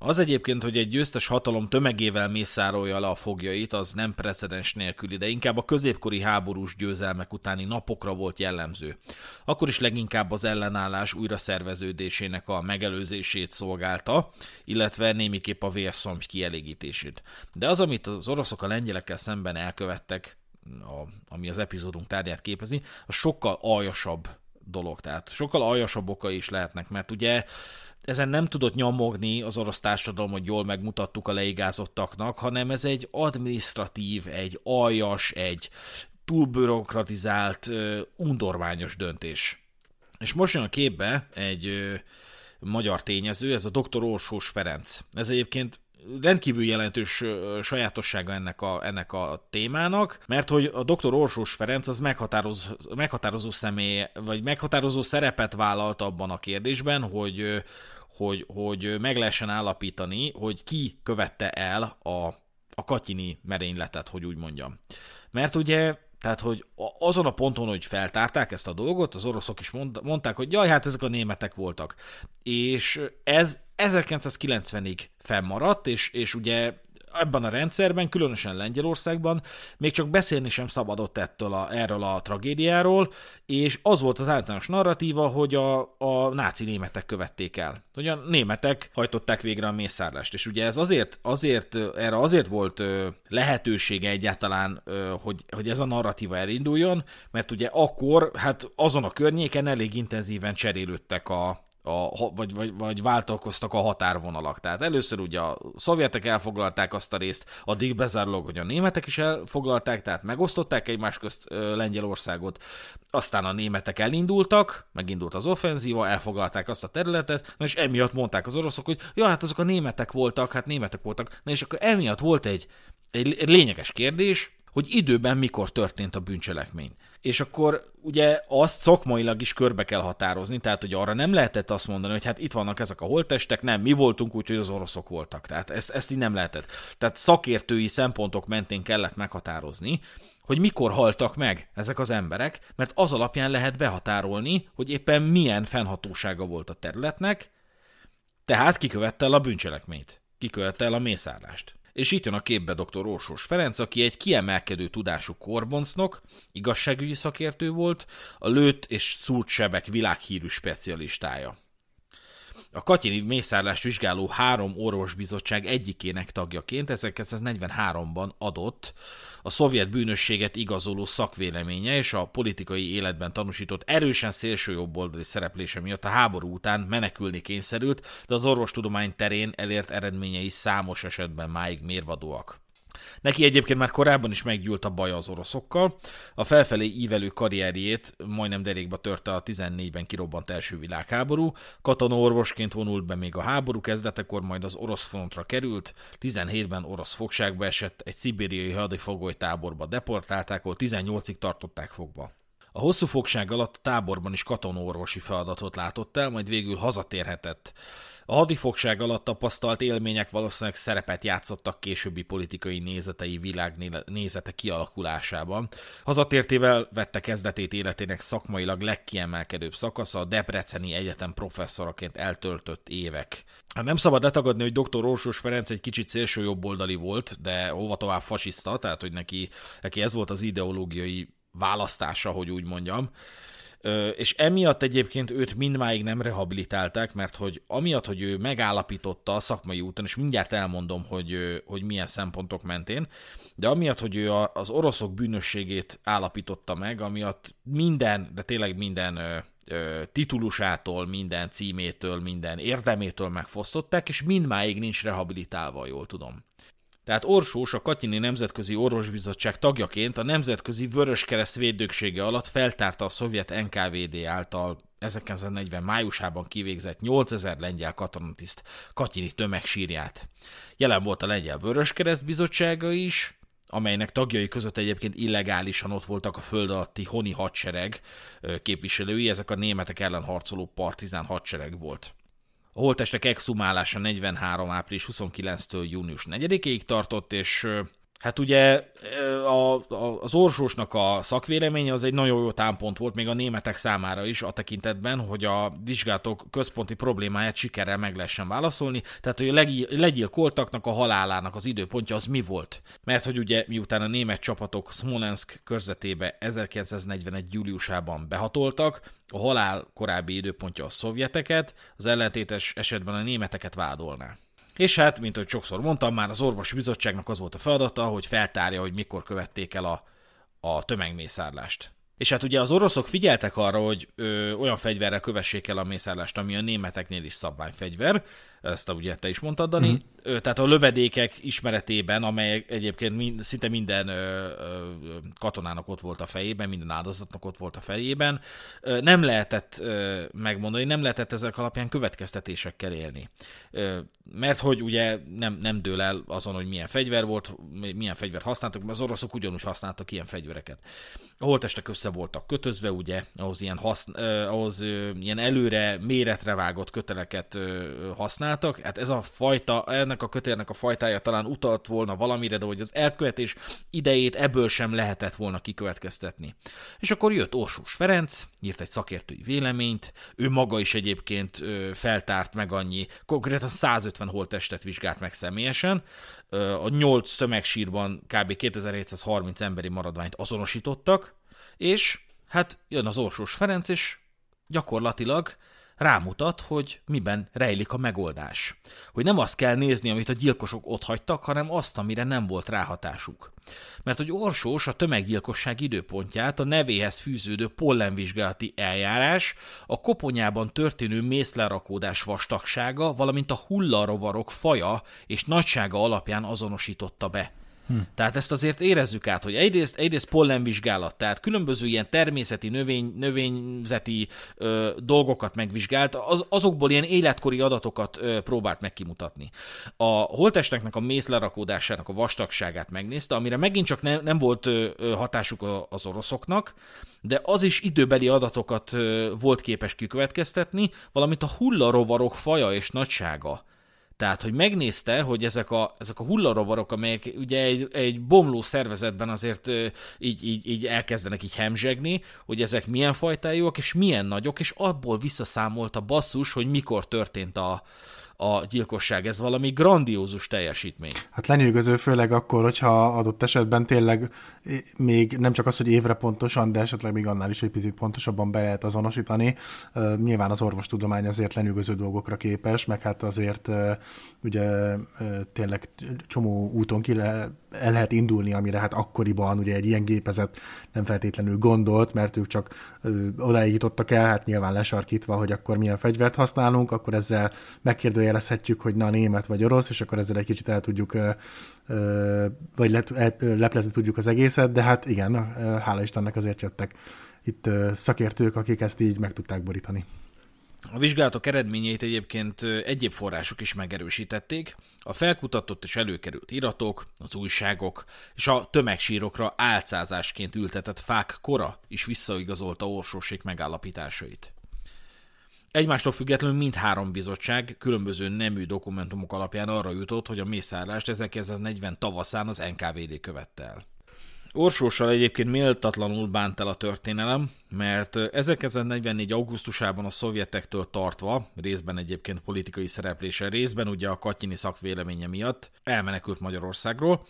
Az egyébként, hogy egy győztes hatalom tömegével mészárolja le a fogjait, az nem precedens nélküli, de inkább a középkori háborús győzelmek utáni napokra volt jellemző. Akkor is leginkább az ellenállás újraszerveződésének a megelőzését szolgálta, illetve némiképp a vérszomj kielégítését. De az, amit az oroszok a lengyelekkel szemben elkövettek, a, ami az epizódunk tárgyát képezi, az sokkal aljasabb dolog, tehát sokkal aljasabb okai is lehetnek, mert ugye ezen nem tudott nyomogni az orosz társadalom, hogy jól megmutattuk a leigázottaknak, hanem ez egy administratív, egy aljas, egy túlbürokratizált, undorványos döntés. És most jön a képbe egy magyar tényező, ez a dr. Orsós Ferenc. Ez egyébként rendkívül jelentős sajátossága ennek a, ennek a témának, mert hogy a dr. Orsós Ferenc az meghatározó, meghatározó személy, vagy meghatározó szerepet vállalt abban a kérdésben, hogy hogy, hogy meg lehessen állapítani, hogy ki követte el a, a katyini merényletet, hogy úgy mondjam. Mert ugye tehát, hogy azon a ponton, hogy feltárták ezt a dolgot, az oroszok is mondták, hogy jaj, hát ezek a németek voltak. És ez 1990-ig fennmaradt, és, és ugye ebben a rendszerben, különösen Lengyelországban még csak beszélni sem szabadott ettől a, erről a tragédiáról, és az volt az általános narratíva, hogy a, a náci németek követték el. Hogy a németek hajtották végre a mészárlást. És ugye ez azért, azért erre azért volt lehetősége egyáltalán, hogy, hogy ez a narratíva elinduljon, mert ugye akkor, hát azon a környéken elég intenzíven cserélődtek a, a, vagy, vagy, vagy váltakoztak a határvonalak. Tehát először ugye a szovjetek elfoglalták azt a részt, addig bezárólag, hogy a németek is elfoglalták, tehát megosztották egymás közt Lengyelországot, aztán a németek elindultak, megindult az offenzíva, elfoglalták azt a területet, és emiatt mondták az oroszok, hogy ja, hát azok a németek voltak, hát németek voltak, na és akkor emiatt volt egy, egy lényeges kérdés, hogy időben mikor történt a bűncselekmény és akkor ugye azt szakmailag is körbe kell határozni, tehát hogy arra nem lehetett azt mondani, hogy hát itt vannak ezek a holttestek, nem, mi voltunk úgy, hogy az oroszok voltak. Tehát ezt, ezt így nem lehetett. Tehát szakértői szempontok mentén kellett meghatározni, hogy mikor haltak meg ezek az emberek, mert az alapján lehet behatárolni, hogy éppen milyen fennhatósága volt a területnek, tehát kikövette el a bűncselekményt, kikövette el a mészárlást. És itt jön a képbe dr. Orsós Ferenc, aki egy kiemelkedő tudású korboncnok, igazságügyi szakértő volt, a lőtt és szúrt sebek világhírű specialistája. A Katyini mészárlást vizsgáló három orvosbizottság egyikének tagjaként 1943-ban adott a szovjet bűnösséget igazoló szakvéleménye és a politikai életben tanúsított erősen szélsőjobboldali szereplése miatt a háború után menekülni kényszerült, de az orvostudomány terén elért eredményei számos esetben máig mérvadóak. Neki egyébként már korábban is meggyűlt a baja az oroszokkal. A felfelé ívelő karrierjét majdnem derékba törte a 14-ben kirobbant első világháború. orvosként vonult be még a háború kezdetekor, majd az orosz frontra került. 17-ben orosz fogságba esett, egy szibériai hadifogoly táborba deportálták, ahol 18-ig tartották fogva. A hosszú fogság alatt táborban is katonorvosi feladatot látott el, majd végül hazatérhetett. A hadifogság alatt tapasztalt élmények valószínűleg szerepet játszottak későbbi politikai nézetei világnézete kialakulásában. Hazatértével vette kezdetét életének szakmailag legkiemelkedőbb szakasza a Debreceni Egyetem professzoraként eltöltött évek. Hát nem szabad letagadni, hogy dr. Orsós Ferenc egy kicsit szélső jobboldali volt, de hova tovább fasiszta, tehát hogy neki, neki ez volt az ideológiai választása, hogy úgy mondjam és emiatt egyébként őt mindmáig nem rehabilitálták, mert hogy amiatt, hogy ő megállapította a szakmai úton, és mindjárt elmondom, hogy, hogy milyen szempontok mentén, de amiatt, hogy ő az oroszok bűnösségét állapította meg, amiatt minden, de tényleg minden titulusától, minden címétől, minden érdemétől megfosztották, és mindmáig nincs rehabilitálva, jól tudom. Tehát Orsós a Katyini Nemzetközi Orvosbizottság tagjaként a Nemzetközi Vöröskereszt védőksége alatt feltárta a szovjet NKVD által 1940 májusában kivégzett 8000 lengyel katonatiszt Katyini tömegsírját. Jelen volt a Lengyel Vöröskereszt bizottsága is, amelynek tagjai között egyébként illegálisan ott voltak a föld alatti honi hadsereg képviselői, ezek a németek ellen harcoló partizán hadsereg volt. A holtestek exhumálása 43. április 29-től június 4-ig tartott, és Hát ugye a, a, az Orsósnak a szakvéleménye az egy nagyon jó támpont volt még a németek számára is a tekintetben, hogy a vizsgálatok központi problémáját sikerrel meg lehessen válaszolni, tehát hogy a legyilkoltaknak a halálának az időpontja az mi volt. Mert hogy ugye miután a német csapatok Smolensk körzetébe 1941. júliusában behatoltak, a halál korábbi időpontja a szovjeteket, az ellentétes esetben a németeket vádolná. És hát, mint ahogy sokszor mondtam, már az orvosi bizottságnak az volt a feladata, hogy feltárja, hogy mikor követték el a, a tömegmészárlást. És hát ugye az oroszok figyeltek arra, hogy ö, olyan fegyverrel kövessék el a mészárlást, ami a németeknél is szabványfegyver, ezt ugye te is mondtad, Dani. Mm. Tehát a lövedékek ismeretében, amely egyébként mind, szinte minden ö, ö, katonának ott volt a fejében, minden áldozatnak ott volt a fejében, ö, nem lehetett ö, megmondani, nem lehetett ezek alapján következtetésekkel élni. Ö, mert hogy ugye nem, nem dől el azon, hogy milyen fegyver volt, milyen fegyvert használtak, mert az oroszok ugyanúgy használtak ilyen fegyvereket. A holtestek össze voltak kötözve, ugye, ahhoz ilyen, haszn, ahhoz ilyen előre méretre vágott köteleket használtak. Hát ez a fajta, ennek a kötélnek a fajtája talán utalt volna valamire, de hogy az elkövetés idejét ebből sem lehetett volna kikövetkeztetni. És akkor jött Orsós Ferenc, írt egy szakértői véleményt, ő maga is egyébként feltárt meg annyi, konkrétan 150 holttestet vizsgált meg személyesen, a 8 tömegsírban kb. 2730 emberi maradványt azonosítottak, és hát jön az Orsós Ferenc, és gyakorlatilag rámutat, hogy miben rejlik a megoldás. Hogy nem azt kell nézni, amit a gyilkosok ott hagytak, hanem azt, amire nem volt ráhatásuk. Mert hogy Orsós a tömeggyilkosság időpontját a nevéhez fűződő pollenvizsgálati eljárás, a koponyában történő mészlerakódás vastagsága, valamint a hullarovarok faja és nagysága alapján azonosította be. Hm. Tehát ezt azért érezzük át, hogy egyrészt, egyrészt pollenvizsgálat, tehát különböző ilyen természeti, növény, növényzeti ö, dolgokat megvizsgált, az, azokból ilyen életkori adatokat ö, próbált megkimutatni. A holtesteknek a mészlerakódásának a vastagságát megnézte, amire megint csak ne, nem volt ö, hatásuk az oroszoknak, de az is időbeli adatokat volt képes kikövetkeztetni, valamint a hullarovarok faja és nagysága tehát, hogy megnézte, hogy ezek a, ezek a hullarovarok, amelyek ugye egy, egy bomló szervezetben azért így, így, így elkezdenek így hemzsegni, hogy ezek milyen fajtájúak és milyen nagyok, és abból visszaszámolt a basszus, hogy mikor történt a, a gyilkosság. Ez valami grandiózus teljesítmény. Hát lenyűgöző, főleg akkor, hogyha adott esetben tényleg még nem csak az, hogy évre pontosan, de esetleg még annál is egy picit pontosabban be lehet azonosítani. Nyilván az orvostudomány azért lenyűgöző dolgokra képes, meg hát azért ugye tényleg csomó úton ki le, el lehet indulni, amire hát akkoriban ugye egy ilyen gépezet nem feltétlenül gondolt, mert ők csak odáig jutottak el, hát nyilván lesarkítva, hogy akkor milyen fegyvert használunk, akkor ezzel megkérdőjelezhetjük, hogy na német vagy orosz, és akkor ezzel egy kicsit el tudjuk, vagy leplezni tudjuk az egészet, de hát igen, hála Istennek azért jöttek itt szakértők, akik ezt így meg tudták borítani. A vizsgálatok eredményeit egyébként egyéb források is megerősítették. A felkutatott és előkerült iratok, az újságok és a tömegsírokra álcázásként ültetett fák kora is visszaigazolta Orsósék megállapításait. Egymástól függetlenül mindhárom bizottság különböző nemű dokumentumok alapján arra jutott, hogy a mészárlást 1940 tavaszán az NKVD követte el. Orsóssal egyébként méltatlanul bánt el a történelem, mert 1944. augusztusában a szovjetektől tartva, részben egyébként politikai szereplése, részben ugye a Katyini szakvéleménye miatt elmenekült Magyarországról,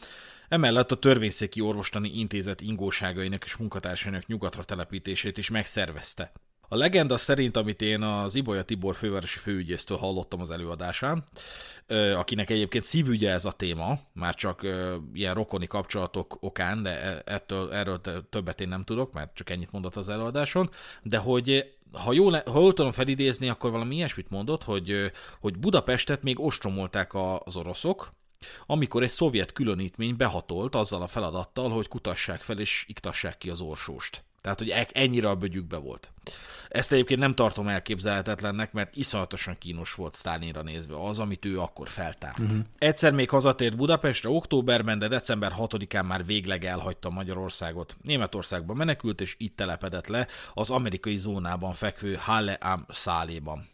Emellett a törvényszéki orvostani intézet ingóságainak és munkatársainak nyugatra telepítését is megszervezte. A legenda szerint, amit én az Ibolya Tibor fővárosi főügyésztől hallottam az előadásán, akinek egyébként szívügye ez a téma, már csak ilyen rokoni kapcsolatok okán, de e, ettől, erről többet én nem tudok, mert csak ennyit mondott az előadáson, de hogy ha jól, ha jól tudom felidézni, akkor valami ilyesmit mondott, hogy, hogy Budapestet még ostromolták az oroszok, amikor egy szovjet különítmény behatolt azzal a feladattal, hogy kutassák fel és iktassák ki az orsóst. Tehát, hogy ennyire a bögyükbe volt. Ezt egyébként nem tartom elképzelhetetlennek, mert iszonyatosan kínos volt Stálinra nézve az, amit ő akkor feltárt. Uh-huh. Egyszer még hazatért Budapestre októberben, de december 6-án már végleg elhagyta Magyarországot. Németországba menekült, és itt telepedett le az amerikai zónában fekvő Halle am Száléban.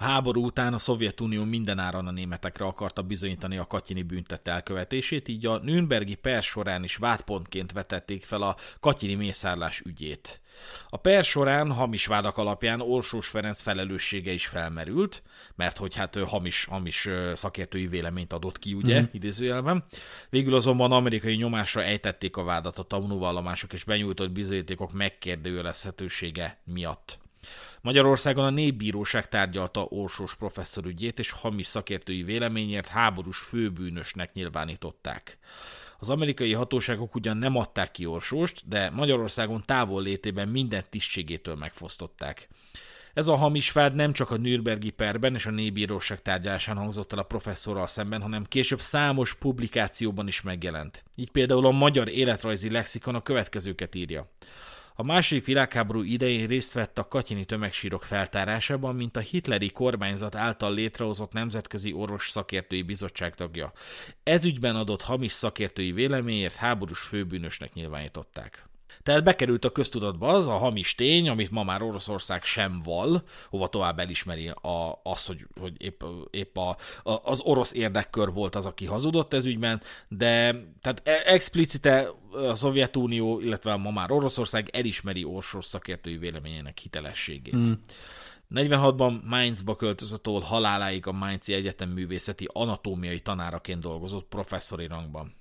A háború után a Szovjetunió mindenáron a németekre akarta bizonyítani a katyini büntet elkövetését, így a Nürnbergi per során is vádpontként vetették fel a katyini mészárlás ügyét. A per során hamis vádak alapján Orsós Ferenc felelőssége is felmerült, mert hogy hát hamis, hamis szakértői véleményt adott ki, ugye, mm. idézőjelben. Végül azonban amerikai nyomásra ejtették a vádat a tanúvallomások és benyújtott bizonyítékok megkérdőjelezhetősége miatt. Magyarországon a népbíróság tárgyalta Orsós professzor ügyét, és hamis szakértői véleményért háborús főbűnösnek nyilvánították. Az amerikai hatóságok ugyan nem adták ki Orsóst, de Magyarországon távol létében minden tisztségétől megfosztották. Ez a hamis vád nem csak a Nürnbergi perben és a népbíróság tárgyalásán hangzott el a professzorral szemben, hanem később számos publikációban is megjelent. Így például a Magyar Életrajzi Lexikon a következőket írja. A második világháború idején részt vett a katyini tömegsírok feltárásában, mint a hitleri kormányzat által létrehozott Nemzetközi Orvos Szakértői Bizottság tagja. Ez ügyben adott hamis szakértői véleményért háborús főbűnösnek nyilvánították. Tehát bekerült a köztudatba az a hamis tény, amit ma már Oroszország sem val, hova tovább elismeri a, azt, hogy, hogy épp, épp a, a, az orosz érdekkör volt az, aki hazudott ez ügyben, de tehát e, explicite a Szovjetunió, illetve ma már Oroszország elismeri Orsos szakértői véleményének hitelességét. Mm. 46-ban Mainzba költözött, ahol haláláig a Mainzi Egyetem művészeti anatómiai tanáraként dolgozott professzori rangban.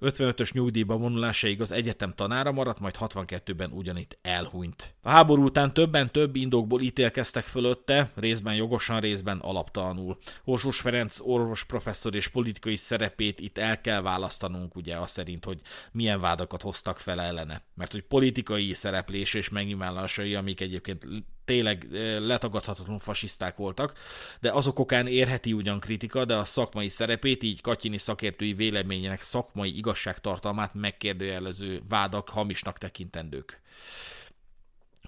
55-ös nyugdíjba vonulásaig az egyetem tanára maradt, majd 62-ben ugyanitt elhunyt. A háború után többen több indokból ítélkeztek fölötte, részben jogosan, részben alaptalanul. Horsós Ferenc orvos professzor és politikai szerepét itt el kell választanunk, ugye azt szerint, hogy milyen vádakat hoztak fel ellene. Mert hogy politikai szereplés és megnyilvánulásai, amik egyébként tényleg letagadhatatlanul fasiszták voltak, de azok okán érheti ugyan kritika, de a szakmai szerepét, így Katyini szakértői véleményének szakmai igazságtartalmát megkérdőjelező vádak hamisnak tekintendők.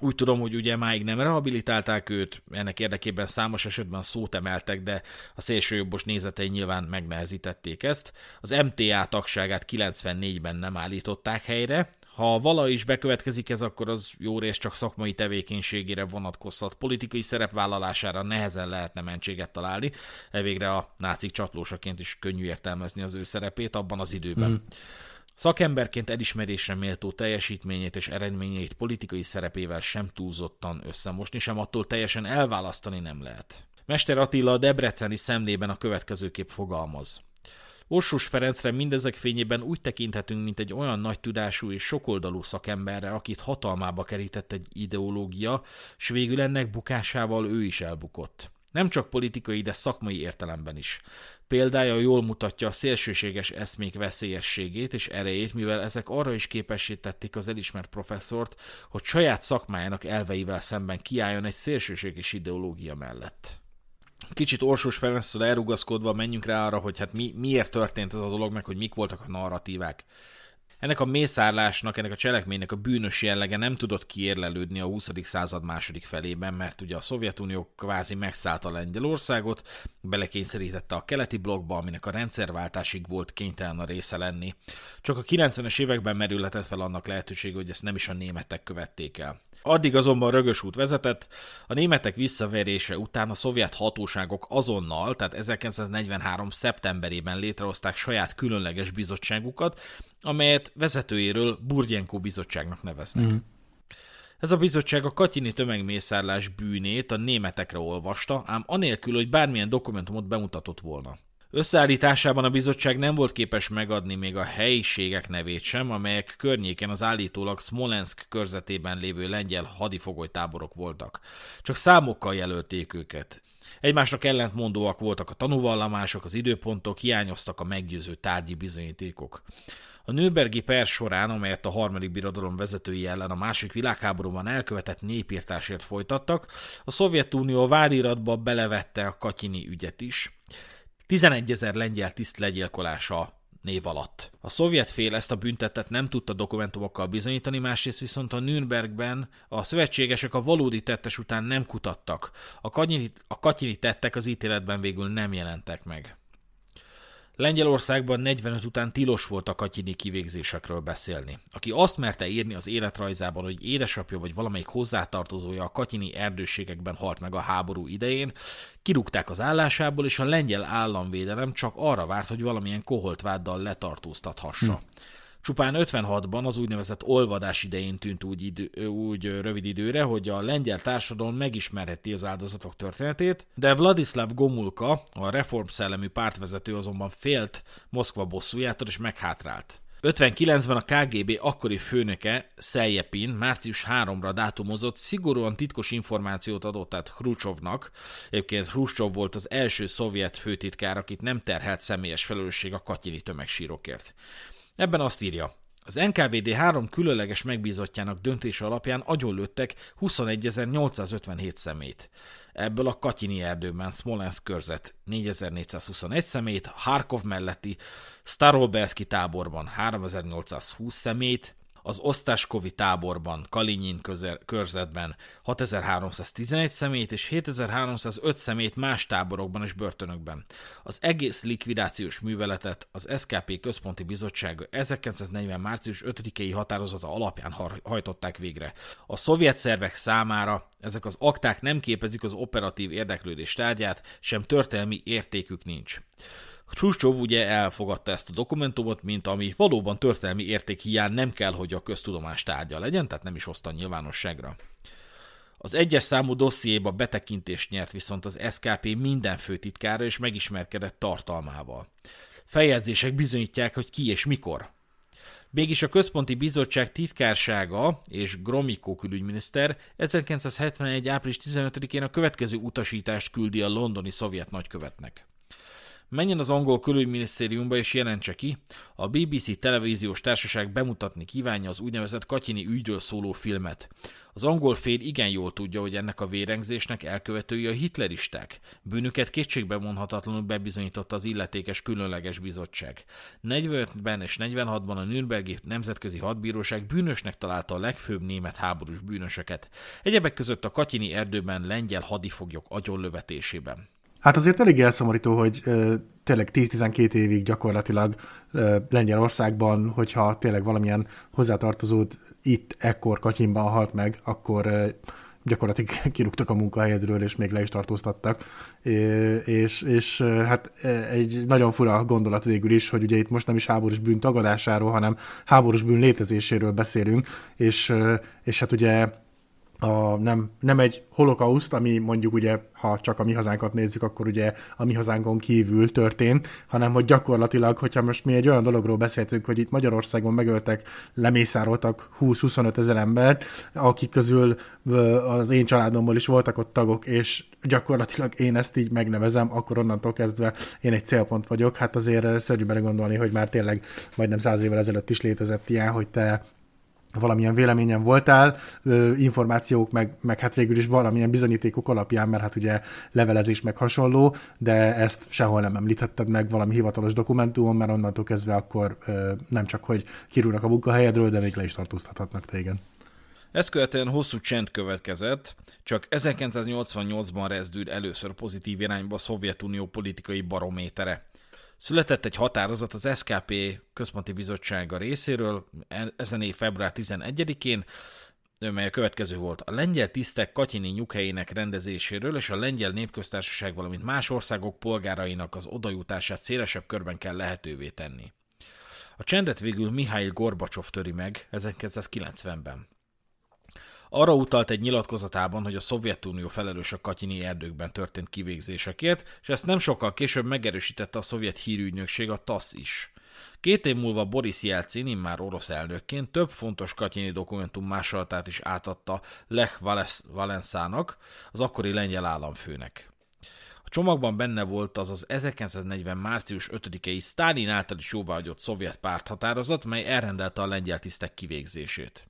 Úgy tudom, hogy ugye máig nem rehabilitálták őt, ennek érdekében számos esetben szót emeltek, de a szélsőjobbos nézetei nyilván megnehezítették ezt. Az MTA tagságát 94-ben nem állították helyre, ha vala is bekövetkezik ez, akkor az jó rész csak szakmai tevékenységére vonatkozhat. Politikai szerepvállalására nehezen lehetne mentséget találni. Evégre a nácik csatlósaként is könnyű értelmezni az ő szerepét abban az időben. Mm. Szakemberként elismerésre méltó teljesítményét és eredményeit politikai szerepével sem túlzottan összemosni, sem attól teljesen elválasztani nem lehet. Mester Attila a debreceni szemlében a következőképp fogalmaz. Orsós Ferencre mindezek fényében úgy tekinthetünk, mint egy olyan nagy tudású és sokoldalú szakemberre, akit hatalmába kerített egy ideológia, s végül ennek bukásával ő is elbukott. Nem csak politikai, de szakmai értelemben is. Példája jól mutatja a szélsőséges eszmék veszélyességét és erejét, mivel ezek arra is képesítették az elismert professzort, hogy saját szakmájának elveivel szemben kiálljon egy szélsőséges ideológia mellett. Kicsit Orsós Ferenctől elrugaszkodva menjünk rá arra, hogy hát mi, miért történt ez a dolog, meg hogy mik voltak a narratívák. Ennek a mészárlásnak, ennek a cselekménynek a bűnös jellege nem tudott kiérlelődni a 20. század második felében, mert ugye a Szovjetunió kvázi megszállta Lengyelországot, belekényszerítette a keleti blokkba, aminek a rendszerváltásig volt kénytelen a része lenni. Csak a 90-es években merülhetett fel annak lehetősége, hogy ezt nem is a németek követték el. Addig azonban rögös út vezetett, a németek visszaverése után a szovjet hatóságok azonnal, tehát 1943. szeptemberében létrehozták saját különleges bizottságukat, amelyet vezetőjéről Burgyenko bizottságnak neveznek. Mm. Ez a bizottság a katyini tömegmészárlás bűnét a németekre olvasta, ám anélkül, hogy bármilyen dokumentumot bemutatott volna. Összeállításában a bizottság nem volt képes megadni még a helyiségek nevét sem, amelyek környéken az állítólag Smolensk körzetében lévő lengyel hadifogolytáborok voltak. Csak számokkal jelölték őket. Egymásnak ellentmondóak voltak a tanúvallomások, az időpontok, hiányoztak a meggyőző tárgyi bizonyítékok. A Nürnbergi per során, amelyet a harmadik birodalom vezetői ellen a második világháborúban elkövetett népírtásért folytattak, a Szovjetunió vádiratba belevette a Katyini ügyet is. 11 ezer lengyel tiszt legyilkolása név alatt. A szovjet fél ezt a büntetet nem tudta dokumentumokkal bizonyítani, másrészt viszont a Nürnbergben a szövetségesek a valódi tettes után nem kutattak. A katyini, a katyini tettek az ítéletben végül nem jelentek meg. Lengyelországban 45 után tilos volt a katyini kivégzésekről beszélni. Aki azt merte írni az életrajzában, hogy édesapja vagy valamelyik hozzátartozója a katyini erdőségekben halt meg a háború idején, kirúgták az állásából, és a lengyel államvédelem csak arra várt, hogy valamilyen koholtváddal letartóztathassa. Hm. Csupán 56-ban az úgynevezett olvadás idején tűnt úgy, idő, úgy rövid időre, hogy a lengyel társadalom megismerheti az áldozatok történetét, de Vladislav Gomulka, a reformszellemű pártvezető azonban félt Moszkva bosszújától és meghátrált. 59-ben a KGB akkori főnöke, Szeljepin március 3-ra dátumozott szigorúan titkos információt adott át Khrushchevnak. Egyébként Khrushchev volt az első szovjet főtitkár, akit nem terhelt személyes felelősség a katyini tömegsírokért. Ebben azt írja, az NKVD három különleges megbízottjának döntése alapján agyonlőttek 21.857 szemét. Ebből a Katyini erdőben Smolensk körzet 4421 szemét, Harkov melletti Starobelski táborban 3820 szemét, az Osztáskovi táborban, Kalinyin körzetben 6311 szemét és 7305 szemét más táborokban és börtönökben. Az egész likvidációs műveletet az SKP Központi Bizottság 1940. március 5-i határozata alapján hajtották végre. A szovjet szervek számára ezek az akták nem képezik az operatív érdeklődés tárgyát, sem történelmi értékük nincs. Khrushchev ugye elfogadta ezt a dokumentumot, mint ami valóban történelmi érték hiány nem kell, hogy a köztudomás tárgya legyen, tehát nem is hozta nyilvánosságra. Az egyes számú dossziéba betekintést nyert viszont az SKP minden főtitkára és megismerkedett tartalmával. Feljegyzések bizonyítják, hogy ki és mikor. Mégis a Központi Bizottság titkársága és Gromiko külügyminiszter 1971. április 15-én a következő utasítást küldi a londoni szovjet nagykövetnek. Menjen az angol külügyminisztériumba és jelentse ki, a BBC televíziós társaság bemutatni kívánja az úgynevezett Katyini ügyről szóló filmet. Az angol fél igen jól tudja, hogy ennek a vérengzésnek elkövetői a hitleristák. Bűnüket kétségbe vonhatatlanul bebizonyította az illetékes különleges bizottság. 45-ben és 46-ban a Nürnbergi Nemzetközi Hadbíróság bűnösnek találta a legfőbb német háborús bűnösöket. Egyebek között a Katyini erdőben lengyel hadifoglyok agyonlövetésében. Hát azért elég elszomorító, hogy ö, tényleg 10-12 évig gyakorlatilag ö, Lengyelországban, hogyha tényleg valamilyen hozzátartozód itt ekkor Katyinban halt meg, akkor ö, gyakorlatilag kirúgtak a munkahelyedről, és még le is tartóztattak. És, és hát egy nagyon fura gondolat végül is, hogy ugye itt most nem is háborús bűn tagadásáról, hanem háborús bűn létezéséről beszélünk, és, és hát ugye a, nem, nem egy holokauszt, ami mondjuk ugye, ha csak a mi hazánkat nézzük, akkor ugye a mi hazánkon kívül történt, hanem hogy gyakorlatilag, hogyha most mi egy olyan dologról beszéltünk, hogy itt Magyarországon megöltek, lemészároltak 20-25 ezer ember, akik közül az én családomból is voltak ott tagok, és gyakorlatilag én ezt így megnevezem, akkor onnantól kezdve én egy célpont vagyok. Hát azért szörnyű gondolni, hogy már tényleg majdnem száz évvel ezelőtt is létezett ilyen, hogy te valamilyen véleményen voltál, információk, meg, meg hát végül is valamilyen bizonyítékok alapján, mert hát ugye levelezés meg hasonló, de ezt sehol nem említetted meg valami hivatalos dokumentumon, mert onnantól kezdve akkor nem csak, hogy kirúgnak a munkahelyedről, de még le is tartóztathatnak téged. Ezt követően hosszú csend következett, csak 1988-ban rezdült először pozitív irányba a Szovjetunió politikai barométere. Született egy határozat az SKP központi bizottsága részéről e- ezen év február 11-én, mely a következő volt. A lengyel tisztek Katyini nyughelyének rendezéséről és a lengyel népköztársaság, valamint más országok polgárainak az odajutását szélesebb körben kell lehetővé tenni. A csendet végül Mihály Gorbacsov töri meg 1990-ben. Arra utalt egy nyilatkozatában, hogy a Szovjetunió felelős a Katyini erdőkben történt kivégzésekért, és ezt nem sokkal később megerősítette a szovjet hírügynökség, a TASZ is. Két év múlva Boris Jelcin, immár orosz elnökként több fontos katyini dokumentum másolatát is átadta Lech Valenszának, az akkori lengyel államfőnek. A csomagban benne volt az az 1940. március 5-i Sztálin által is jóváhagyott szovjet párthatározat, mely elrendelte a lengyel tisztek kivégzését.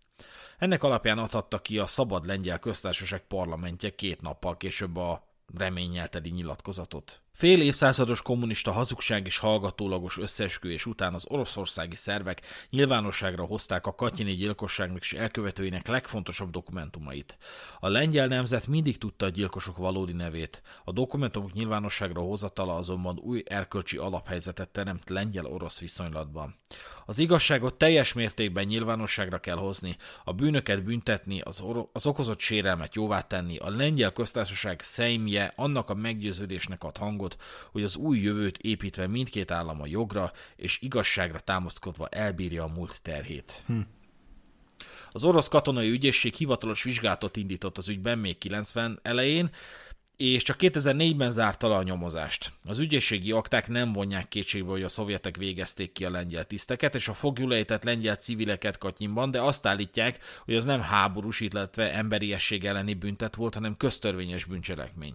Ennek alapján adhatta ki a Szabad Lengyel Köztársaság parlamentje két nappal később a reményelteli nyilatkozatot. Fél évszázados kommunista hazugság és hallgatólagos összeesküvés után az oroszországi szervek nyilvánosságra hozták a katyini gyilkosságnak és elkövetőinek legfontosabb dokumentumait. A lengyel nemzet mindig tudta a gyilkosok valódi nevét. A dokumentumok nyilvánosságra hozatala azonban új erkölcsi alaphelyzetet teremt lengyel-orosz viszonylatban. Az igazságot teljes mértékben nyilvánosságra kell hozni, a bűnöket büntetni, az, or- az okozott sérelmet jóvá tenni, a lengyel köztársaság szejmje annak a meggyőződésnek ad hangot, hangot, hogy az új jövőt építve mindkét állam a jogra és igazságra támaszkodva elbírja a múlt terhét. Hm. Az orosz katonai ügyészség hivatalos vizsgálatot indított az ügyben még 90 elején, és csak 2004-ben zárta le a nyomozást. Az ügyészségi akták nem vonják kétségbe, hogy a szovjetek végezték ki a lengyel tiszteket, és a fogjulejtett lengyel civileket Katyinban, de azt állítják, hogy az nem háborús, illetve emberiesség elleni büntet volt, hanem köztörvényes bűncselekmény.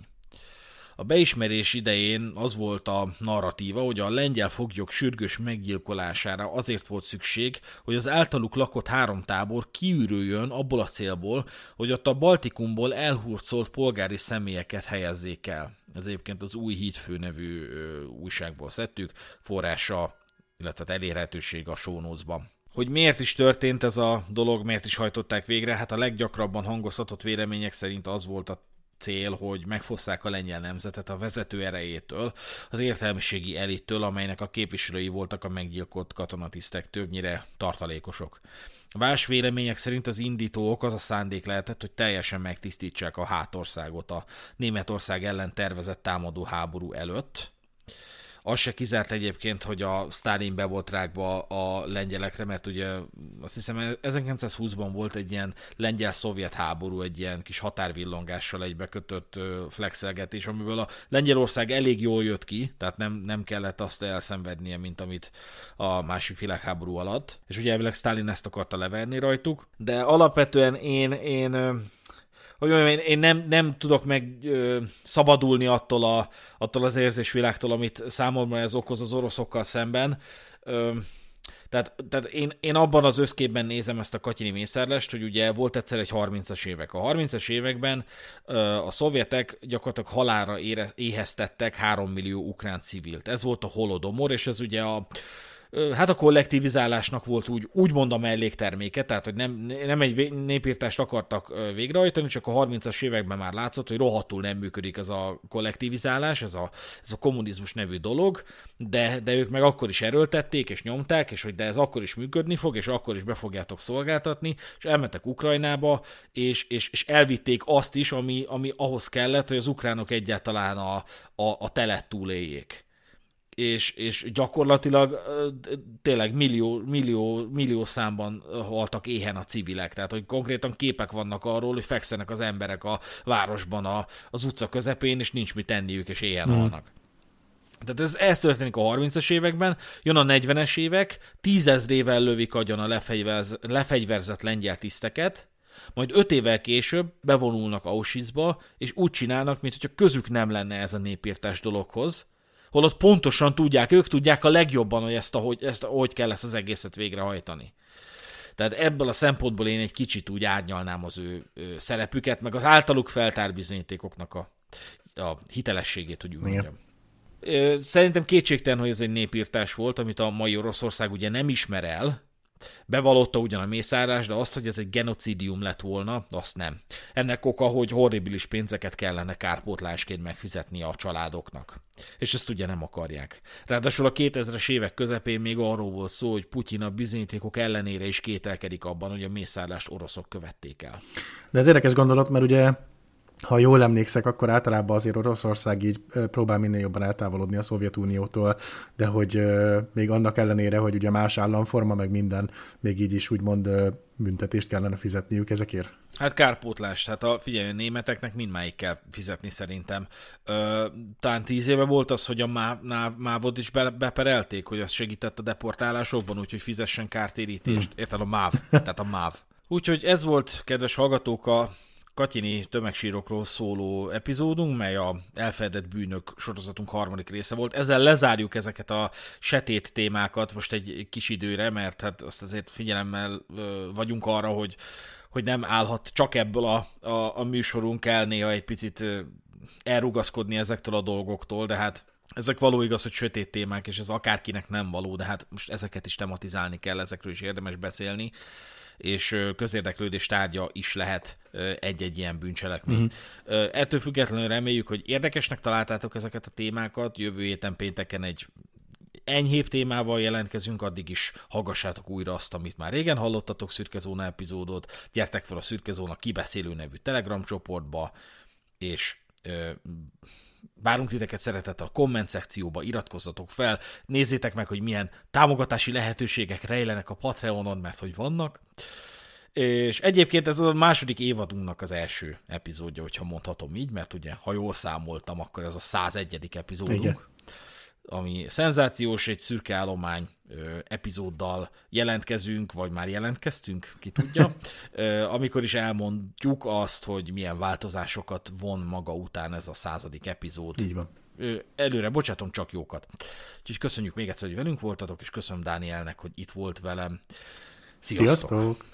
A beismerés idején az volt a narratíva, hogy a lengyel foglyok sürgős meggyilkolására azért volt szükség, hogy az általuk lakott három tábor kiürüljön abból a célból, hogy ott a Baltikumból elhurcolt polgári személyeket helyezzék el. Ez egyébként az új hídfő nevű újságból szedtük, forrása, illetve hát elérhetőség a sónócban. Hogy miért is történt ez a dolog, miért is hajtották végre, hát a leggyakrabban hangoztatott vélemények szerint az volt a cél, hogy megfosszák a lengyel nemzetet a vezető erejétől, az értelmiségi elittől, amelynek a képviselői voltak a meggyilkolt katonatisztek, többnyire tartalékosok. Vás vélemények szerint az indító ok az a szándék lehetett, hogy teljesen megtisztítsák a hátországot a Németország ellen tervezett támadó háború előtt, az se kizárt egyébként, hogy a Stalin be volt rágva a lengyelekre, mert ugye azt hiszem 1920-ban volt egy ilyen lengyel-szovjet háború, egy ilyen kis határvillongással egybekötött flexelgetés, amiből a Lengyelország elég jól jött ki, tehát nem, nem kellett azt elszenvednie, mint amit a másik világháború alatt. És ugye elvileg Stalin ezt akarta leverni rajtuk, de alapvetően én, én hogy mondjam, én, én nem, nem tudok meg ö, szabadulni attól, a, attól az érzésvilágtól, amit számomra ez okoz az oroszokkal szemben. Ö, tehát, tehát én, én abban az összképben nézem ezt a katyini mészárlást, hogy ugye volt egyszer egy 30-as évek. A 30-as években ö, a szovjetek gyakorlatilag halára ére, éheztettek 3 millió ukrán civilt. Ez volt a holodomor, és ez ugye a hát a kollektivizálásnak volt úgy, úgymond a mellékterméke, tehát hogy nem, nem egy népírtást akartak végrehajtani, csak a 30-as években már látszott, hogy rohadtul nem működik ez a kollektivizálás, ez a, ez a kommunizmus nevű dolog, de, de ők meg akkor is erőltették és nyomták, és hogy de ez akkor is működni fog, és akkor is be fogjátok szolgáltatni, és elmentek Ukrajnába, és, és, és elvitték azt is, ami, ami ahhoz kellett, hogy az ukránok egyáltalán a, a, a telet túléljék és, és gyakorlatilag tényleg millió, millió, millió számban haltak éhen a civilek, tehát hogy konkrétan képek vannak arról, hogy fekszenek az emberek a városban a, az utca közepén, és nincs mit tenniük, és éhen hmm. halnak. Tehát ez, ez történik a 30-as években, jön a 40-es évek, tízezrével lövik agyon a lefegyverz, lefegyverzett lengyel tiszteket, majd öt évvel később bevonulnak Auschwitzba, és úgy csinálnak, mintha közük nem lenne ez a népírtás dologhoz, holott pontosan tudják, ők tudják a legjobban, hogy ezt, ahogy, ezt hogy kell ezt az egészet végrehajtani. Tehát ebből a szempontból én egy kicsit úgy árnyalnám az ő, ő szerepüket, meg az általuk feltár bizonyítékoknak a, a hitelességét, hogy úgy mondjam. Szerintem kétségtelen, hogy ez egy népírtás volt, amit a mai Oroszország ugye nem ismer el, Bevallotta ugyan a mészárás, de azt, hogy ez egy genocidium lett volna, azt nem. Ennek oka, hogy horribilis pénzeket kellene kárpótlásként megfizetni a családoknak. És ezt ugye nem akarják. Ráadásul a 2000-es évek közepén még arról volt szó, hogy Putyin a bizonyítékok ellenére is kételkedik abban, hogy a mészárlást oroszok követték el. De ez érdekes gondolat, mert ugye ha jól emlékszek, akkor általában azért Oroszország így próbál minél jobban eltávolodni a Szovjetuniótól, de hogy még annak ellenére, hogy ugye más államforma, meg minden, még így is úgymond büntetést kellene fizetniük ezekért? Hát kárpótlás, hát a, figyelj, a németeknek mindmáig kell fizetni szerintem. Ö, talán tíz éve volt az, hogy a MÁV, MÁV-ot is be, beperelték, hogy az segített a deportálásokban, úgyhogy fizessen kártérítést. Hmm. Érted, a MÁV, tehát a MÁV. Úgyhogy ez volt, kedves hallgatók, a Katyini tömegsírokról szóló epizódunk, mely a elfedett bűnök sorozatunk harmadik része volt. Ezzel lezárjuk ezeket a setét témákat most egy kis időre, mert hát azt azért figyelemmel vagyunk arra, hogy, hogy nem állhat csak ebből a, a, a műsorunk el néha egy picit elrugaszkodni ezektől a dolgoktól, de hát ezek való igaz, hogy sötét témák, és ez akárkinek nem való, de hát most ezeket is tematizálni kell, ezekről is érdemes beszélni és közérdeklődés tárgya is lehet egy-egy ilyen bűncselekmény. Uh-huh. Ettől függetlenül reméljük, hogy érdekesnek találtátok ezeket a témákat, jövő héten pénteken egy enyhébb témával jelentkezünk, addig is hallgassátok újra azt, amit már régen hallottatok Szürkezóna epizódot, gyertek fel a Szürkezóna kibeszélő nevű Telegram csoportba, és ö, Várunk titeket szeretettel a komment szekcióba, iratkozzatok fel, nézzétek meg, hogy milyen támogatási lehetőségek rejlenek a Patreonon, mert hogy vannak. És egyébként ez a második évadunknak az első epizódja, hogyha mondhatom így, mert ugye, ha jól számoltam, akkor ez a 101. epizódunk. Igen ami szenzációs, egy szürke állomány epizóddal jelentkezünk, vagy már jelentkeztünk, ki tudja, amikor is elmondjuk azt, hogy milyen változásokat von maga után ez a századik epizód. Így van. Előre bocsátom, csak jókat. Úgyhogy köszönjük még egyszer, hogy velünk voltatok, és köszönöm Dánielnek, hogy itt volt velem. Sziasztok! Sziasztok!